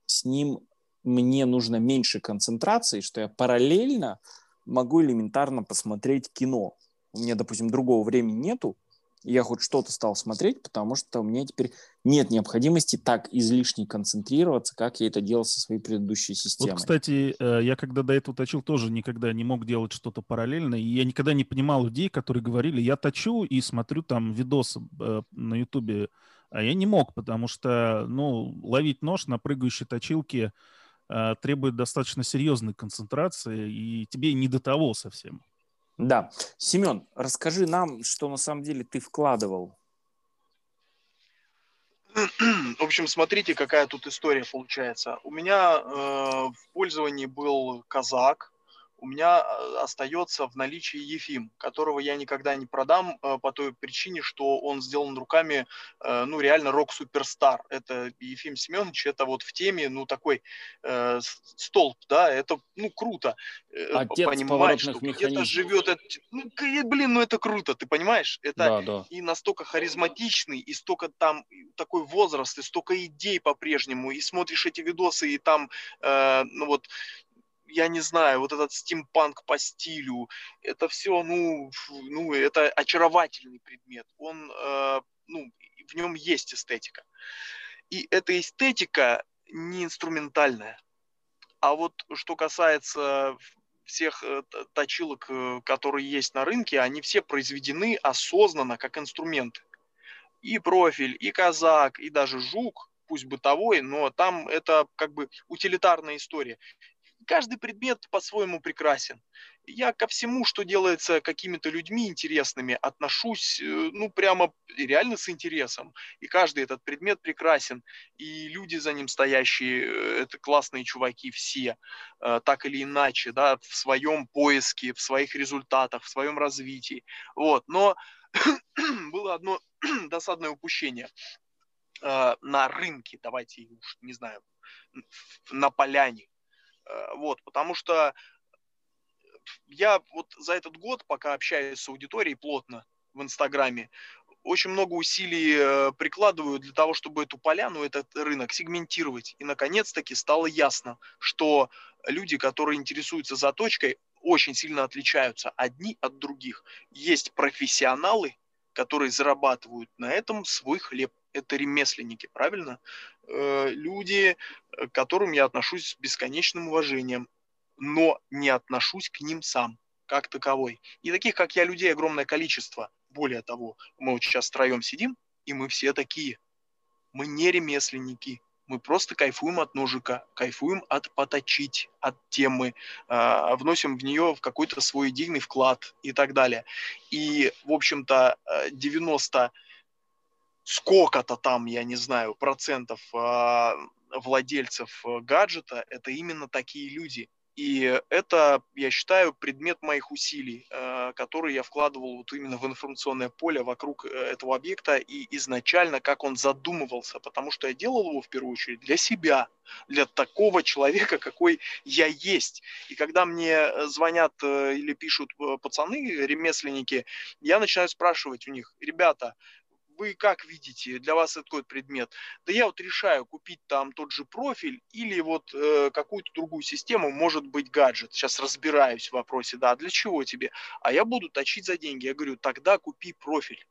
с ним мне нужно меньше концентрации, что я параллельно могу элементарно посмотреть кино. У меня, допустим, другого времени нету, я хоть что-то стал смотреть, потому что у меня теперь нет необходимости так излишне концентрироваться, как я это делал со своей предыдущей системой. Вот, кстати, э, я когда до этого точил, тоже никогда не мог делать что-то параллельно, и я никогда не понимал людей, которые говорили, я точу и смотрю там видосы э, на Ютубе, а я не мог, потому что, ну, ловить нож на прыгающей точилке э, требует достаточно серьезной концентрации, и тебе не до того совсем. Да. Семен, расскажи нам, что на самом деле ты вкладывал. В общем, смотрите, какая тут история получается. У меня э, в пользовании был казак, у меня э, остается в наличии Ефим, которого я никогда не продам э, по той причине, что он сделан руками, э, ну, реально рок-суперстар. Это Ефим Семенович, это вот в теме, ну, такой э, столб, да, это, ну, круто. Отец понимать, что где-то живет, это, ну, блин, ну, это круто, ты понимаешь? Это да, да. и настолько харизматичный, и столько там такой возраст, и столько идей по-прежнему, и смотришь эти видосы, и там, э, ну, вот, я не знаю, вот этот стимпанк по стилю, это все, ну, ну это очаровательный предмет. Он, э, ну, в нем есть эстетика. И эта эстетика не инструментальная. А вот что касается всех э, точилок, э, которые есть на рынке, они все произведены осознанно как инструменты. И профиль, и казак, и даже жук, пусть бытовой, но там это как бы утилитарная история каждый предмет по-своему прекрасен. Я ко всему, что делается какими-то людьми интересными, отношусь, э, ну, прямо реально с интересом. И каждый этот предмет прекрасен. И люди за ним стоящие, э, это классные чуваки все, э, так или иначе, да, в своем поиске, в своих результатах, в своем развитии. Вот. Но было одно досадное упущение на рынке, давайте не знаю, на поляне вот, потому что я вот за этот год, пока общаюсь с аудиторией плотно в Инстаграме, очень много усилий э, прикладываю для того, чтобы эту поляну, этот рынок сегментировать. И, наконец-таки, стало ясно, что люди, которые интересуются заточкой, очень сильно отличаются одни от других. Есть профессионалы, которые зарабатывают на этом свой хлеб. Это ремесленники, правильно? Э, люди, к которым я отношусь с бесконечным уважением, но не отношусь к ним сам, как таковой. И таких, как я, людей огромное количество. Более того, мы вот сейчас втроем сидим, и мы все такие. Мы не ремесленники, мы просто кайфуем от ножика, кайфуем от поточить, от темы, э, вносим в нее в какой-то свой идейный вклад и так далее. И, в общем-то, 90 э, сколько-то там, я не знаю, процентов э, владельцев э, гаджета, это именно такие люди. И это, я считаю, предмет моих усилий, э, которые я вкладывал вот именно в информационное поле вокруг э, этого объекта и изначально, как он задумывался, потому что я делал его в первую очередь для себя, для такого человека, какой я есть. И когда мне звонят или пишут пацаны, ремесленники, я начинаю спрашивать у них, ребята, вы как видите, для вас это какой предмет? Да я вот решаю купить там тот же профиль или вот э, какую-то другую систему, может быть гаджет. Сейчас разбираюсь в вопросе, да, для чего тебе? А я буду точить за деньги. Я говорю, тогда купи профиль.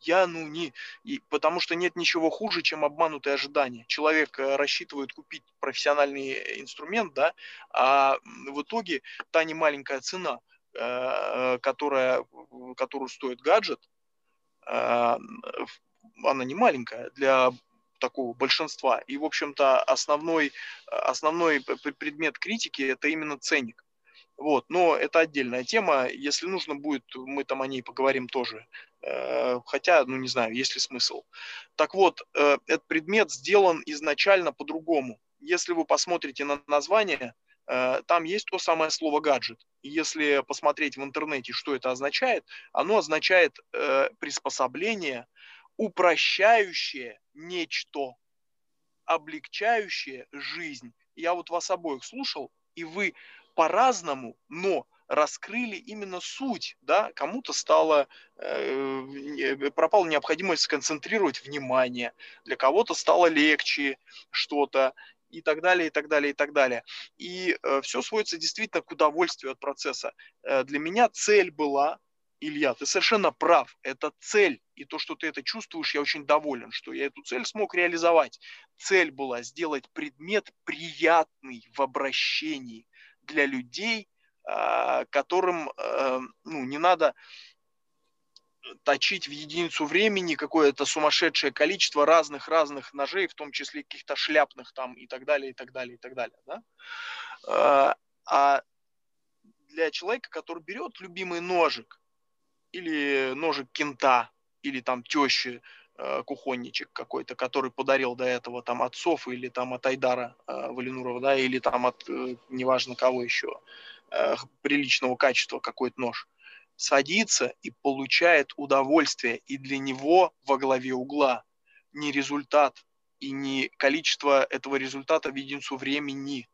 Я, ну, не... И, потому что нет ничего хуже, чем обманутые ожидания. Человек э, рассчитывает купить профессиональный инструмент, да, а в итоге та немаленькая цена, э, которая, которую стоит гаджет, а, она не маленькая для такого большинства. И, в общем-то, основной, основной предмет критики – это именно ценник. Вот, но это отдельная тема. Если нужно будет, мы там о ней поговорим тоже. Э, хотя, ну не знаю, есть ли смысл. Так вот, э, этот предмет сделан изначально по-другому. Если вы посмотрите на название, там есть то самое слово гаджет. Если посмотреть в интернете, что это означает, оно означает э, приспособление, упрощающее нечто, облегчающее жизнь. Я вот вас обоих слушал, и вы по-разному, но раскрыли именно суть, да, кому-то стало, э, пропала необходимость сконцентрировать внимание, для кого-то стало легче что-то, и так далее, и так далее, и так далее. И э, все сводится действительно к удовольствию от процесса. Э, для меня цель была, Илья, ты совершенно прав, это цель, и то, что ты это чувствуешь, я очень доволен, что я эту цель смог реализовать. Цель была сделать предмет приятный в обращении для людей, э, которым э, ну, не надо точить в единицу времени какое-то сумасшедшее количество разных-разных ножей, в том числе каких-то шляпных там и так далее, и так далее, и так далее. Да? А, а для человека, который берет любимый ножик, или ножик кента, или там тещи, э, кухонничек какой-то, который подарил до этого там отцов или там от Айдара э, Валинурова, да, или там от э, неважно кого еще, э, приличного качества какой-то нож, садится и получает удовольствие, и для него во главе угла не результат и не количество этого результата в единицу времени,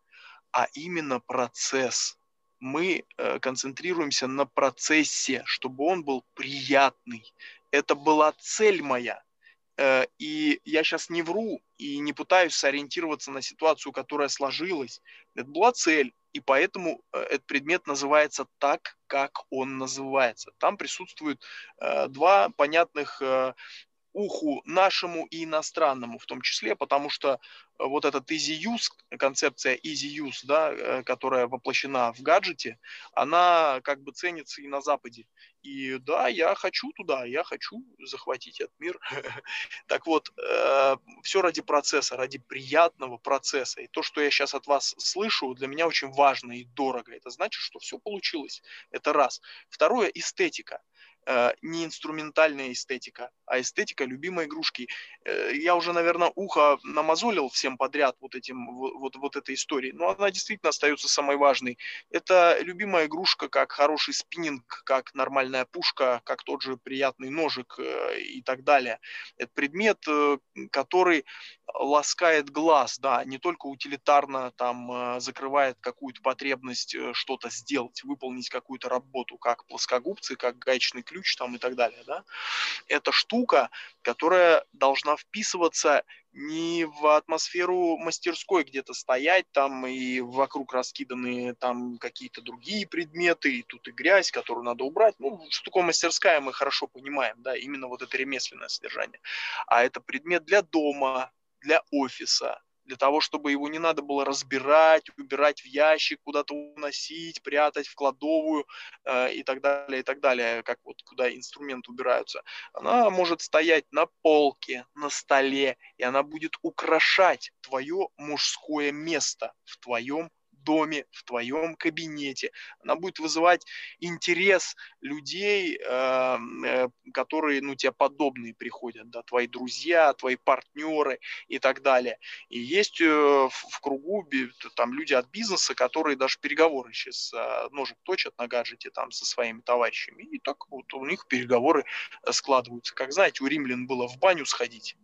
а именно процесс. Мы э, концентрируемся на процессе, чтобы он был приятный. Это была цель моя. Э, и я сейчас не вру и не пытаюсь сориентироваться на ситуацию, которая сложилась. Это была цель, и поэтому э, этот предмет называется так, как он называется. Там присутствуют э, два понятных уху нашему и иностранному в том числе, потому что вот этот easy use, концепция easy use, да, которая воплощена в гаджете, она как бы ценится и на Западе. И да, я хочу туда, я хочу захватить этот мир. Так вот, э, все ради процесса, ради приятного процесса. И то, что я сейчас от вас слышу, для меня очень важно и дорого. Это значит, что все получилось. Это раз. Второе, эстетика. Э, не инструментальная эстетика, а эстетика любимой игрушки. Э, я уже, наверное, ухо намазолил всем подряд вот, этим, вот, вот этой историей, но она действительно остается самой важной. Это любимая игрушка, как хороший спиннинг, как нормальная пушка, как тот же приятный ножик э, и так далее. Это предмет, который ласкает глаз, да, не только утилитарно там закрывает какую-то потребность что-то сделать, выполнить какую-то работу, как плоскогубцы, как гаечный ключ, ключ там и так далее, да, это штука, которая должна вписываться не в атмосферу мастерской где-то стоять там и вокруг раскиданы там какие-то другие предметы, и тут и грязь, которую надо убрать. Ну, что такое мастерская, мы хорошо понимаем, да, именно вот это ремесленное содержание. А это предмет для дома, для офиса, для того, чтобы его не надо было разбирать, убирать в ящик, куда-то уносить, прятать в кладовую э, и так далее, и так далее, как вот куда инструменты убираются. Она может стоять на полке, на столе, и она будет украшать твое мужское место в твоем доме, в твоем кабинете. Она будет вызывать интерес людей, эм, э, которые, ну, тебе подобные приходят, да, твои друзья, твои партнеры и так далее. И есть э, в кругу там люди от бизнеса, которые даже переговоры сейчас э, ножик точат на гаджете там со своими товарищами. И так вот у них переговоры складываются. Как знаете, у римлян было в баню сходить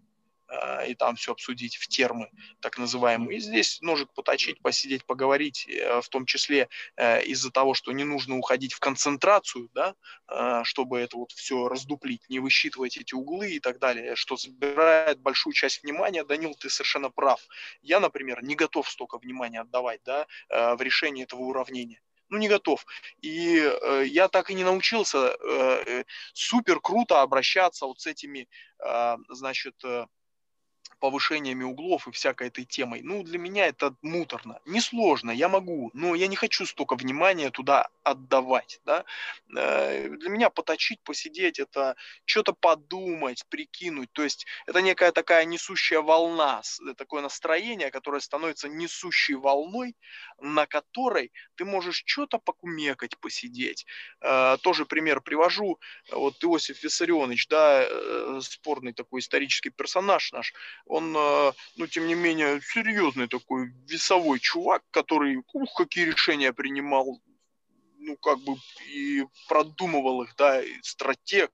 а, и там все обсудить в термы, так называемые. И здесь ножик поточить, посидеть, поговорить, э, в том числе э, из-за того, что не нужно уходить в концентрацию, да, чтобы это вот все раздуплить, не высчитывать эти углы и так далее, что забирает большую часть внимания. Данил, ты совершенно прав. Я, например, не готов столько внимания отдавать да, э, в решении этого уравнения ну не готов. И э, я так и не научился э, супер круто обращаться вот с этими, э, значит, э, повышениями углов и всякой этой темой. Ну, для меня это муторно. Несложно, я могу, но я не хочу столько внимания туда отдавать. Да? Э, для меня поточить, посидеть, это что-то подумать, прикинуть. То есть это некая такая несущая волна, такое настроение, которое становится несущей волной, на которой ты можешь что-то покумекать, посидеть. Э, тоже пример привожу. Вот Иосиф Виссарионович, да, э, спорный такой исторический персонаж наш, он, э, ну, тем не менее, серьезный такой весовой чувак, который, ух, какие решения принимал, ну, как бы и продумывал их, да, и стратег,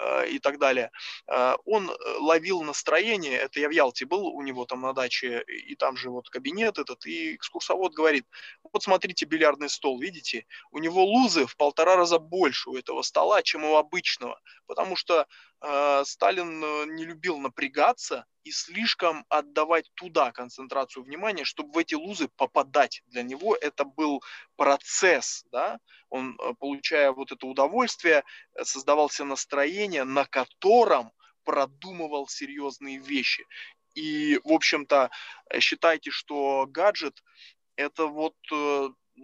Э, и так далее. Э, он ловил настроение, это я в Ялте был у него там на даче, и там же вот кабинет этот, и экскурсовод говорит, вот смотрите бильярдный стол, видите, у него лузы в полтора раза больше у этого стола, чем у обычного, потому что Сталин не любил напрягаться и слишком отдавать туда концентрацию внимания, чтобы в эти лузы попадать. Для него это был процесс, да, он, э, получая вот это удовольствие, э, создавался настроение, на котором продумывал серьезные вещи. И, в общем-то, э, считайте, что гаджет это вот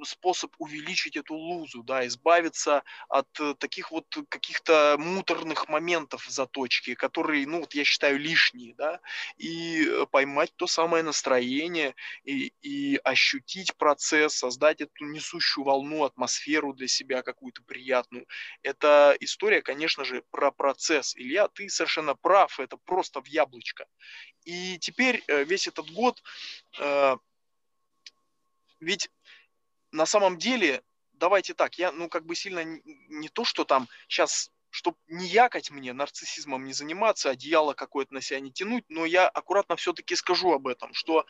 способ увеличить эту лузу, да, избавиться от э, таких вот каких-то муторных моментов в заточке, которые, ну, вот я считаю, лишние, да, и э, поймать то самое настроение и, и ощутить процесс, создать эту несущую волну, атмосферу для себя какую-то приятную. Это история, конечно же, про процесс. Илья, ты совершенно прав, это просто в яблочко. И теперь э, весь этот год ведь на самом деле, давайте так, я, ну, как бы сильно не, не то, что там сейчас чтобы не якать мне, нарциссизмом не заниматься, одеяло какое-то на себя не тянуть, но я аккуратно все-таки скажу об этом, что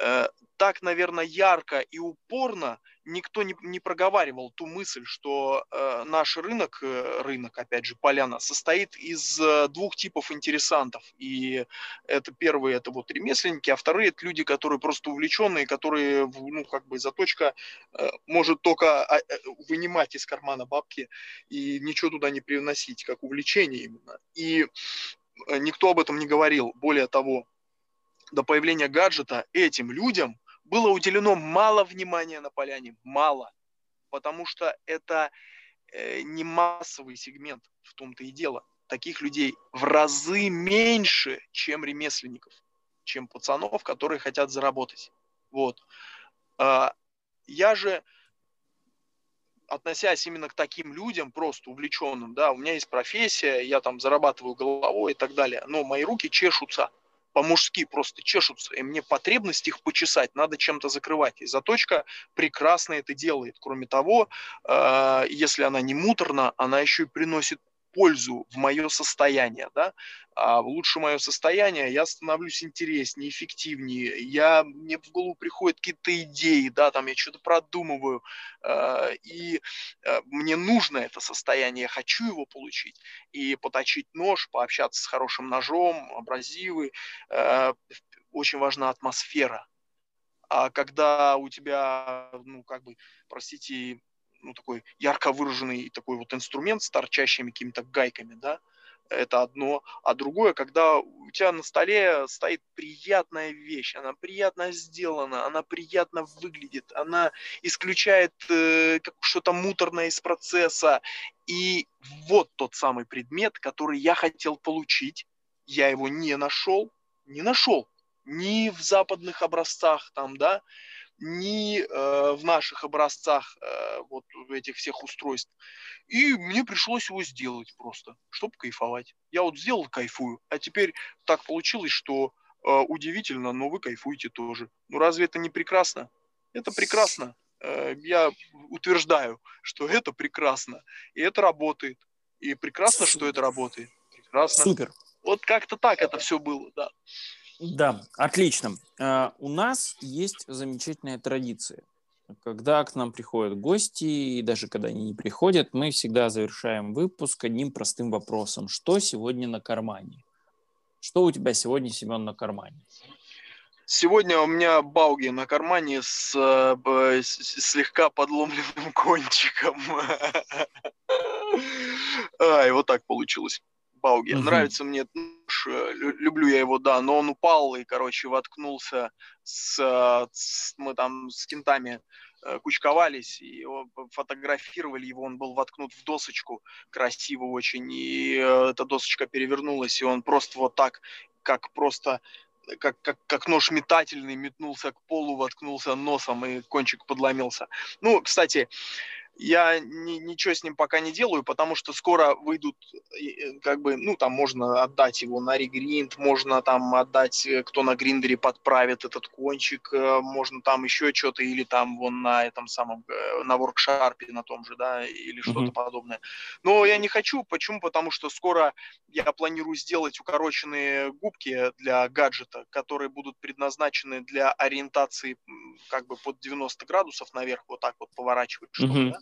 э, так, наверное, ярко и упорно никто не, не проговаривал ту мысль, что э, наш рынок, э, рынок, опять же, поляна, состоит из э, двух типов интересантов. И это первые, это вот ремесленники, а вторые это люди, которые просто увлеченные, которые, ну, как бы заточка э, может только э, э вынимать из кармана бабки и ничего туда не привносить, как увлечение именно. И э, никто об этом не говорил. Более того, до появления гаджета этим людям было уделено мало внимания на поляне, мало, потому что это э, не массовый сегмент, в том-то и дело. Таких людей в разы меньше, чем ремесленников, чем пацанов, которые хотят заработать. Вот. А, я же, относясь именно к таким людям, просто увлеченным, да, у меня есть профессия, я там зарабатываю головой и так далее, но мои руки чешутся – по-мужски просто чешутся, и мне потребность их почесать надо чем-то закрывать. И заточка прекрасно это делает. Кроме того, э, если она не муторна, она еще и приносит пользу в мое состояние, да, а лучше мое состояние я становлюсь интереснее, эффективнее, я, мне в голову приходят какие-то идеи, да, там я что-то продумываю, э, и э, мне нужно это состояние, я хочу его получить, и поточить нож, пообщаться с хорошим ножом, абразивы, э, очень важна атмосфера, а когда у тебя, ну, как бы, простите, ну, такой ярко выраженный такой вот инструмент с торчащими какими-то гайками, да, это одно, а другое, когда у тебя на столе стоит приятная вещь, она приятно сделана, она приятно выглядит, она исключает э, что-то муторное из процесса, и вот тот самый предмет, который я хотел получить, я его не нашел, не нашел, ни в западных образцах там, да, ни э, в наших образцах э, вот этих всех устройств. И мне пришлось его сделать просто, чтобы кайфовать. Я вот сделал, кайфую. А теперь так получилось, что э, удивительно, но вы кайфуете тоже. Ну разве это не прекрасно? Это прекрасно. Э, я утверждаю, что это прекрасно. И это работает. И прекрасно, что это работает. Прекрасно. Супер. Вот как-то так это все было, да. Да, отлично. Uh, у нас есть замечательная традиция. Когда к нам приходят гости, и даже когда они не приходят, мы всегда завершаем выпуск одним простым вопросом. Что сегодня на кармане? Что у тебя сегодня, Семен, на кармане? Сегодня у меня бауги на кармане с, с слегка подломленным кончиком. Ай, вот так получилось. Бауги. Угу. Нравится мне люблю я его, да, но он упал и, короче, воткнулся с, с мы там с кентами э, кучковались, и его фотографировали его, он был воткнут в досочку красиво очень, и э, эта досочка перевернулась, и он просто вот так, как просто как, как, как нож метательный, метнулся к полу, воткнулся носом, и кончик подломился. Ну, кстати, я ни, ничего с ним пока не делаю, потому что скоро выйдут, э, как бы, ну, там можно отдать его на регринд, можно там отдать, э, кто на гриндере подправит этот кончик, э, можно там еще что-то, или там вон на этом самом, на воркшарпе на том же, да, или что-то mm-hmm. подобное. Но я не хочу, почему? Потому что скоро я планирую сделать укороченные губки для гаджета, которые будут предназначены для ориентации как бы под 90 градусов наверх, вот так вот поворачивать что-то, mm-hmm. да?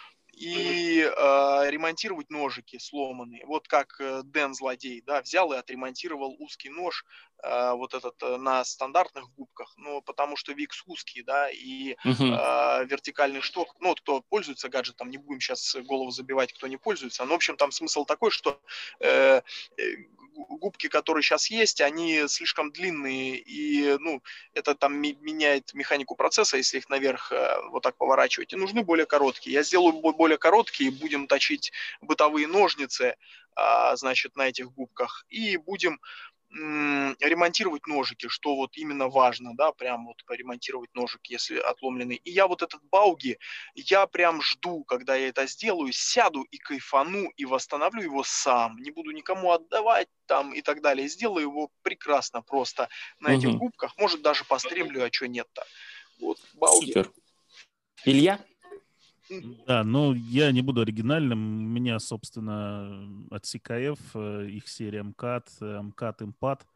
и э, ремонтировать ножики сломанные. Вот как э, Дэн Злодей, да, взял и отремонтировал узкий нож, э, вот этот э, на стандартных губках, ну, потому что Викс узкий, да, и э, вертикальный шток, ну, вот кто пользуется гаджетом, не будем сейчас голову забивать, кто не пользуется, но, в общем, там смысл такой, что э, э губки, которые сейчас есть, они слишком длинные, и, ну, это там меняет механику процесса, если их наверх э, вот так поворачивать, и нужны более короткие. Я сделаю более короткие, будем точить бытовые ножницы, а, значит, на этих губках, и будем ремонтировать ножики, что вот именно важно, да, прям вот поремонтировать ножик, если отломленный. И я вот этот бауги, я прям жду, когда я это сделаю, сяду и кайфану, и восстановлю его сам, не буду никому отдавать там и так далее. Сделаю его прекрасно просто на угу. этих губках, может даже постремлю, а что нет-то. Вот, бауги. Супер. Илья? Да, но я не буду оригинальным. У меня, собственно, от CKF, э, их серия МКАТ, МКАТ Импат.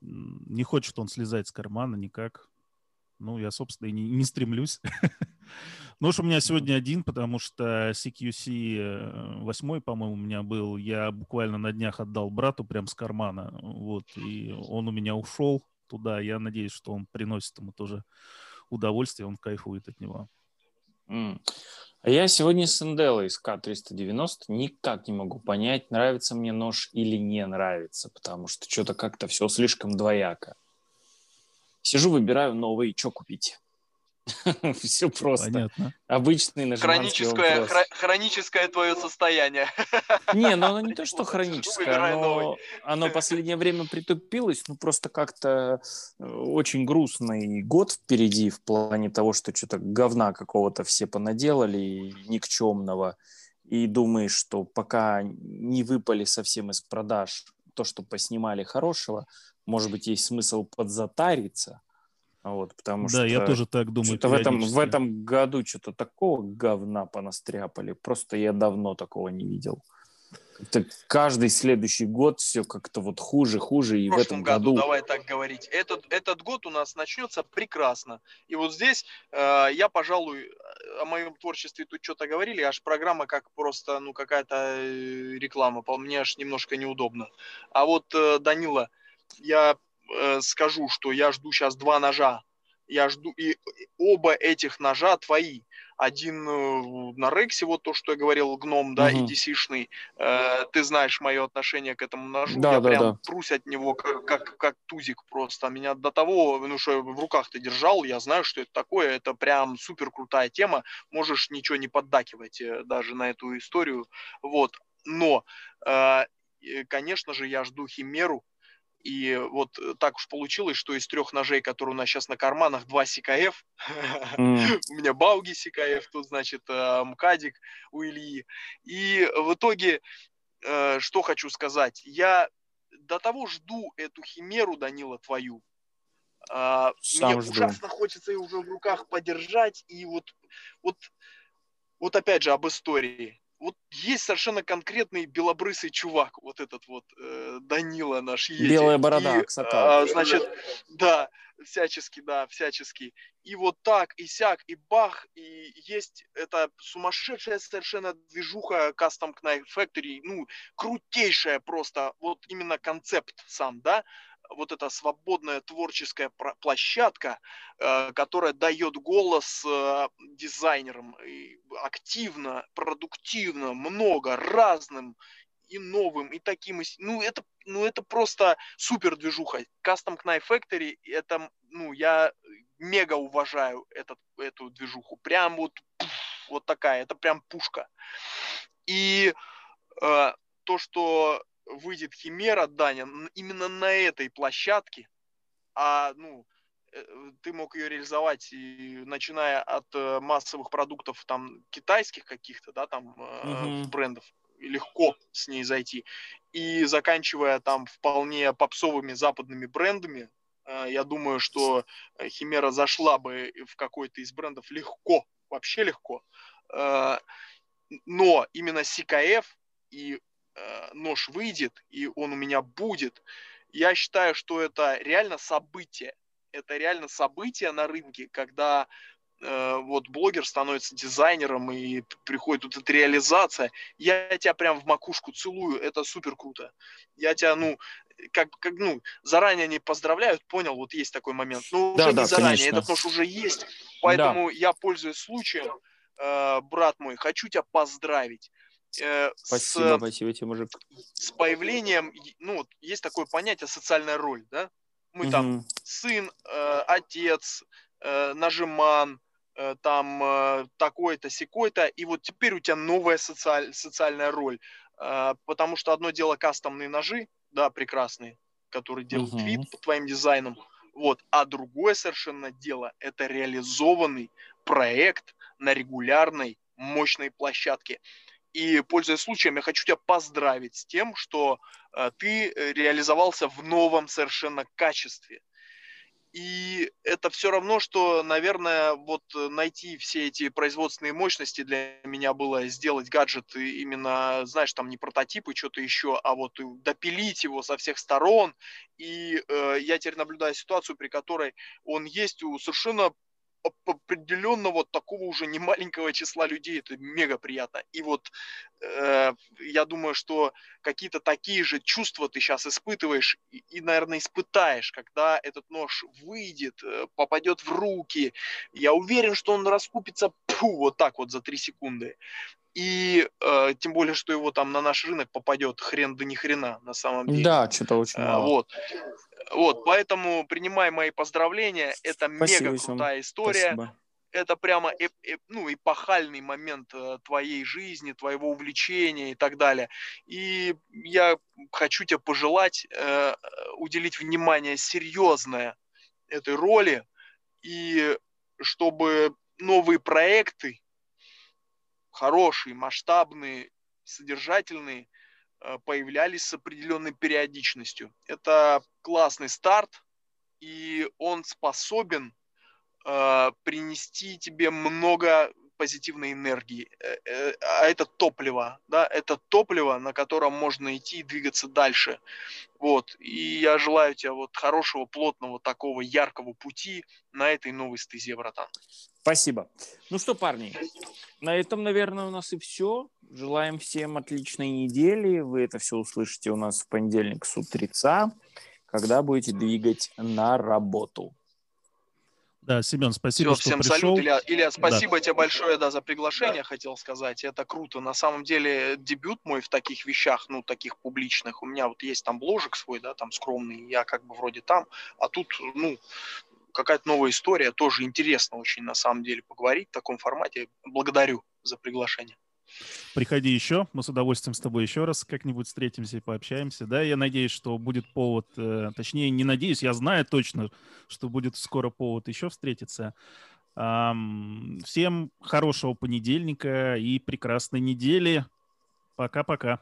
Не хочет он слезать с кармана никак. Ну, я, собственно, и не, не стремлюсь. Нож у меня сегодня один, потому что CQC 8, по-моему, у меня был. Я буквально на днях отдал брату прям с кармана. Вот, и он у меня ушел туда. Я надеюсь, что он приносит ему тоже удовольствие, он кайфует от него. А я сегодня с Энделой из К-390 никак не могу понять, нравится мне нож или не нравится, потому что что-то как-то все слишком двояко. Сижу, выбираю новый, что купить. Все просто. Понятно. Обычный наш хроническое, хро- хроническое твое состояние. Не, ну оно не то, что хроническое, оно, оно последнее время притупилось, ну просто как-то э, очень грустный год впереди в плане того, что что-то говна какого-то все понаделали, никчемного, и думаешь, что пока не выпали совсем из продаж то, что поснимали хорошего, может быть, есть смысл подзатариться – вот, потому да, что... я тоже так думаю. В этом, в этом году что-то такого говна понастряпали. Просто я давно такого не видел. Это каждый следующий год все как-то вот хуже, хуже. И в, в этом году, году... Давай так говорить. Этот, этот год у нас начнется прекрасно. И вот здесь э, я, пожалуй, о моем творчестве тут что-то говорили, аж программа как просто, ну, какая-то э, реклама. Мне аж немножко неудобно. А вот, э, Данила, я э, скажу, что я жду сейчас два ножа. Я жду, и оба этих ножа твои. Один э, на Рексе, вот то, что я говорил, гном, да, угу. и DC-шный. Э, ты знаешь мое отношение к этому ножу. Да, я да, прям да. прусь от него, как, как, как тузик просто. Меня до того, ну что в руках ты держал, я знаю, что это такое. Это прям супер крутая тема. Можешь ничего не поддакивать э, даже на эту историю. Вот. Но, э, конечно же, я жду Химеру и вот э, так уж получилось, что из трех ножей, которые у нас сейчас на карманах, два СКФ. Mm. у меня Бауги СКФ, тут, значит, э, МКАДик у Ильи. И в итоге, э, что хочу сказать, я до того жду эту химеру, Данила, твою. А, Сам Мне жду. ужасно хочется ее уже в руках подержать. И вот, вот, вот опять же об истории вот есть совершенно конкретный белобрысый чувак, вот этот вот э, Данила наш есть. Белая борода, и, а, Значит, да, всячески, да, всячески. И вот так, и сяк, и бах, и есть эта сумасшедшая совершенно движуха Custom Knife Factory, ну, крутейшая просто, вот именно концепт сам, да, вот эта свободная творческая площадка, э, которая дает голос э, дизайнерам активно, продуктивно, много, разным и новым, и таким, ну это, ну это просто супер движуха. Custom Knife Factory, это, ну я мега уважаю этот, эту движуху, прям вот, вот такая, это прям пушка. И э, то, что выйдет Химера, Даня, именно на этой площадке, а, ну, э, ты мог ее реализовать, и, начиная от э, массовых продуктов там китайских каких-то, да, там угу. брендов, легко с ней зайти, и заканчивая там вполне попсовыми западными брендами, я думаю, что Химера зашла бы в какой-то из брендов легко, вообще легко. Но именно СКФ и Э, нож выйдет, и он у меня будет, я считаю, что это реально событие. Это реально событие на рынке, когда э, вот блогер становится дизайнером и приходит вот эта реализация. Я тебя прям в макушку целую, это супер круто. Я тебя, ну, как, как, ну, заранее не поздравляют, понял, вот есть такой момент. Ну, уже да, не да, заранее, конечно. этот нож уже есть, поэтому да. я, пользуюсь случаем, э, брат мой, хочу тебя поздравить э, спасибо, с, спасибо тебе, мужик. С появлением, ну, есть такое понятие социальная роль, да? Мы угу. там сын, э, отец, э, нажиман, э, там э, такой-то, секой-то, и вот теперь у тебя новая социаль, социальная роль, э, потому что одно дело кастомные ножи, да, прекрасные, которые делают угу. вид по твоим дизайнам, вот, а другое совершенно дело – это реализованный проект на регулярной мощной площадке. И, пользуясь случаем, я хочу тебя поздравить с тем, что э, ты э, реализовался в новом совершенно качестве. И это все равно, что, наверное, вот найти все эти производственные мощности для меня было сделать гаджет именно, знаешь, там не прототипы, что-то еще, а вот допилить его со всех сторон. И э, я теперь наблюдаю ситуацию, при которой он есть у совершенно определенного такого уже немаленького числа людей. Это мега приятно. И вот э, я думаю, что какие-то такие же чувства ты сейчас испытываешь и, и, наверное, испытаешь, когда этот нож выйдет, э, попадет в руки. Я уверен, что он раскупится пу, вот так вот за три секунды. И э, тем более, что его там на наш рынок попадет хрен да ни хрена на самом деле. Да, что-то очень э, мало. Вот. Вот, поэтому принимай мои поздравления. Это Спасибо мега крутая история. Спасибо. Это прямо э, э, ну, эпохальный момент э, твоей жизни, твоего увлечения и так далее. И я хочу тебе пожелать э, уделить внимание серьезное этой роли, и чтобы новые проекты, хорошие, масштабные, содержательные, Э, появлялись с определенной периодичностью. Это классный старт, и он способен э, принести тебе много позитивной энергии. Э, э, а это топливо, да, это топливо, на котором можно идти и двигаться дальше. Вот. И я желаю тебе вот хорошего, плотного, такого яркого пути на этой новой стезе, братан. Спасибо. Ну что, парни, на этом, наверное, у нас и все. Желаем всем отличной недели. Вы это все услышите у нас в понедельник с утреца, когда будете двигать на работу. Да, Семен, спасибо, Все, что всем пришел. салют, Илья. Илья, спасибо да. тебе большое, да, за приглашение, хотел сказать. Это круто. На самом деле, дебют мой в таких вещах, ну, таких публичных. У меня вот есть там бложек свой, да, там скромный, я как бы вроде там, а тут, ну, какая-то новая история, тоже интересно очень, на самом деле, поговорить в таком формате. Благодарю за приглашение. Приходи еще, мы с удовольствием с тобой еще раз как-нибудь встретимся и пообщаемся. Да, я надеюсь, что будет повод, э, точнее, не надеюсь, я знаю точно, что будет скоро повод еще встретиться. Всем хорошего понедельника и прекрасной недели. Пока-пока.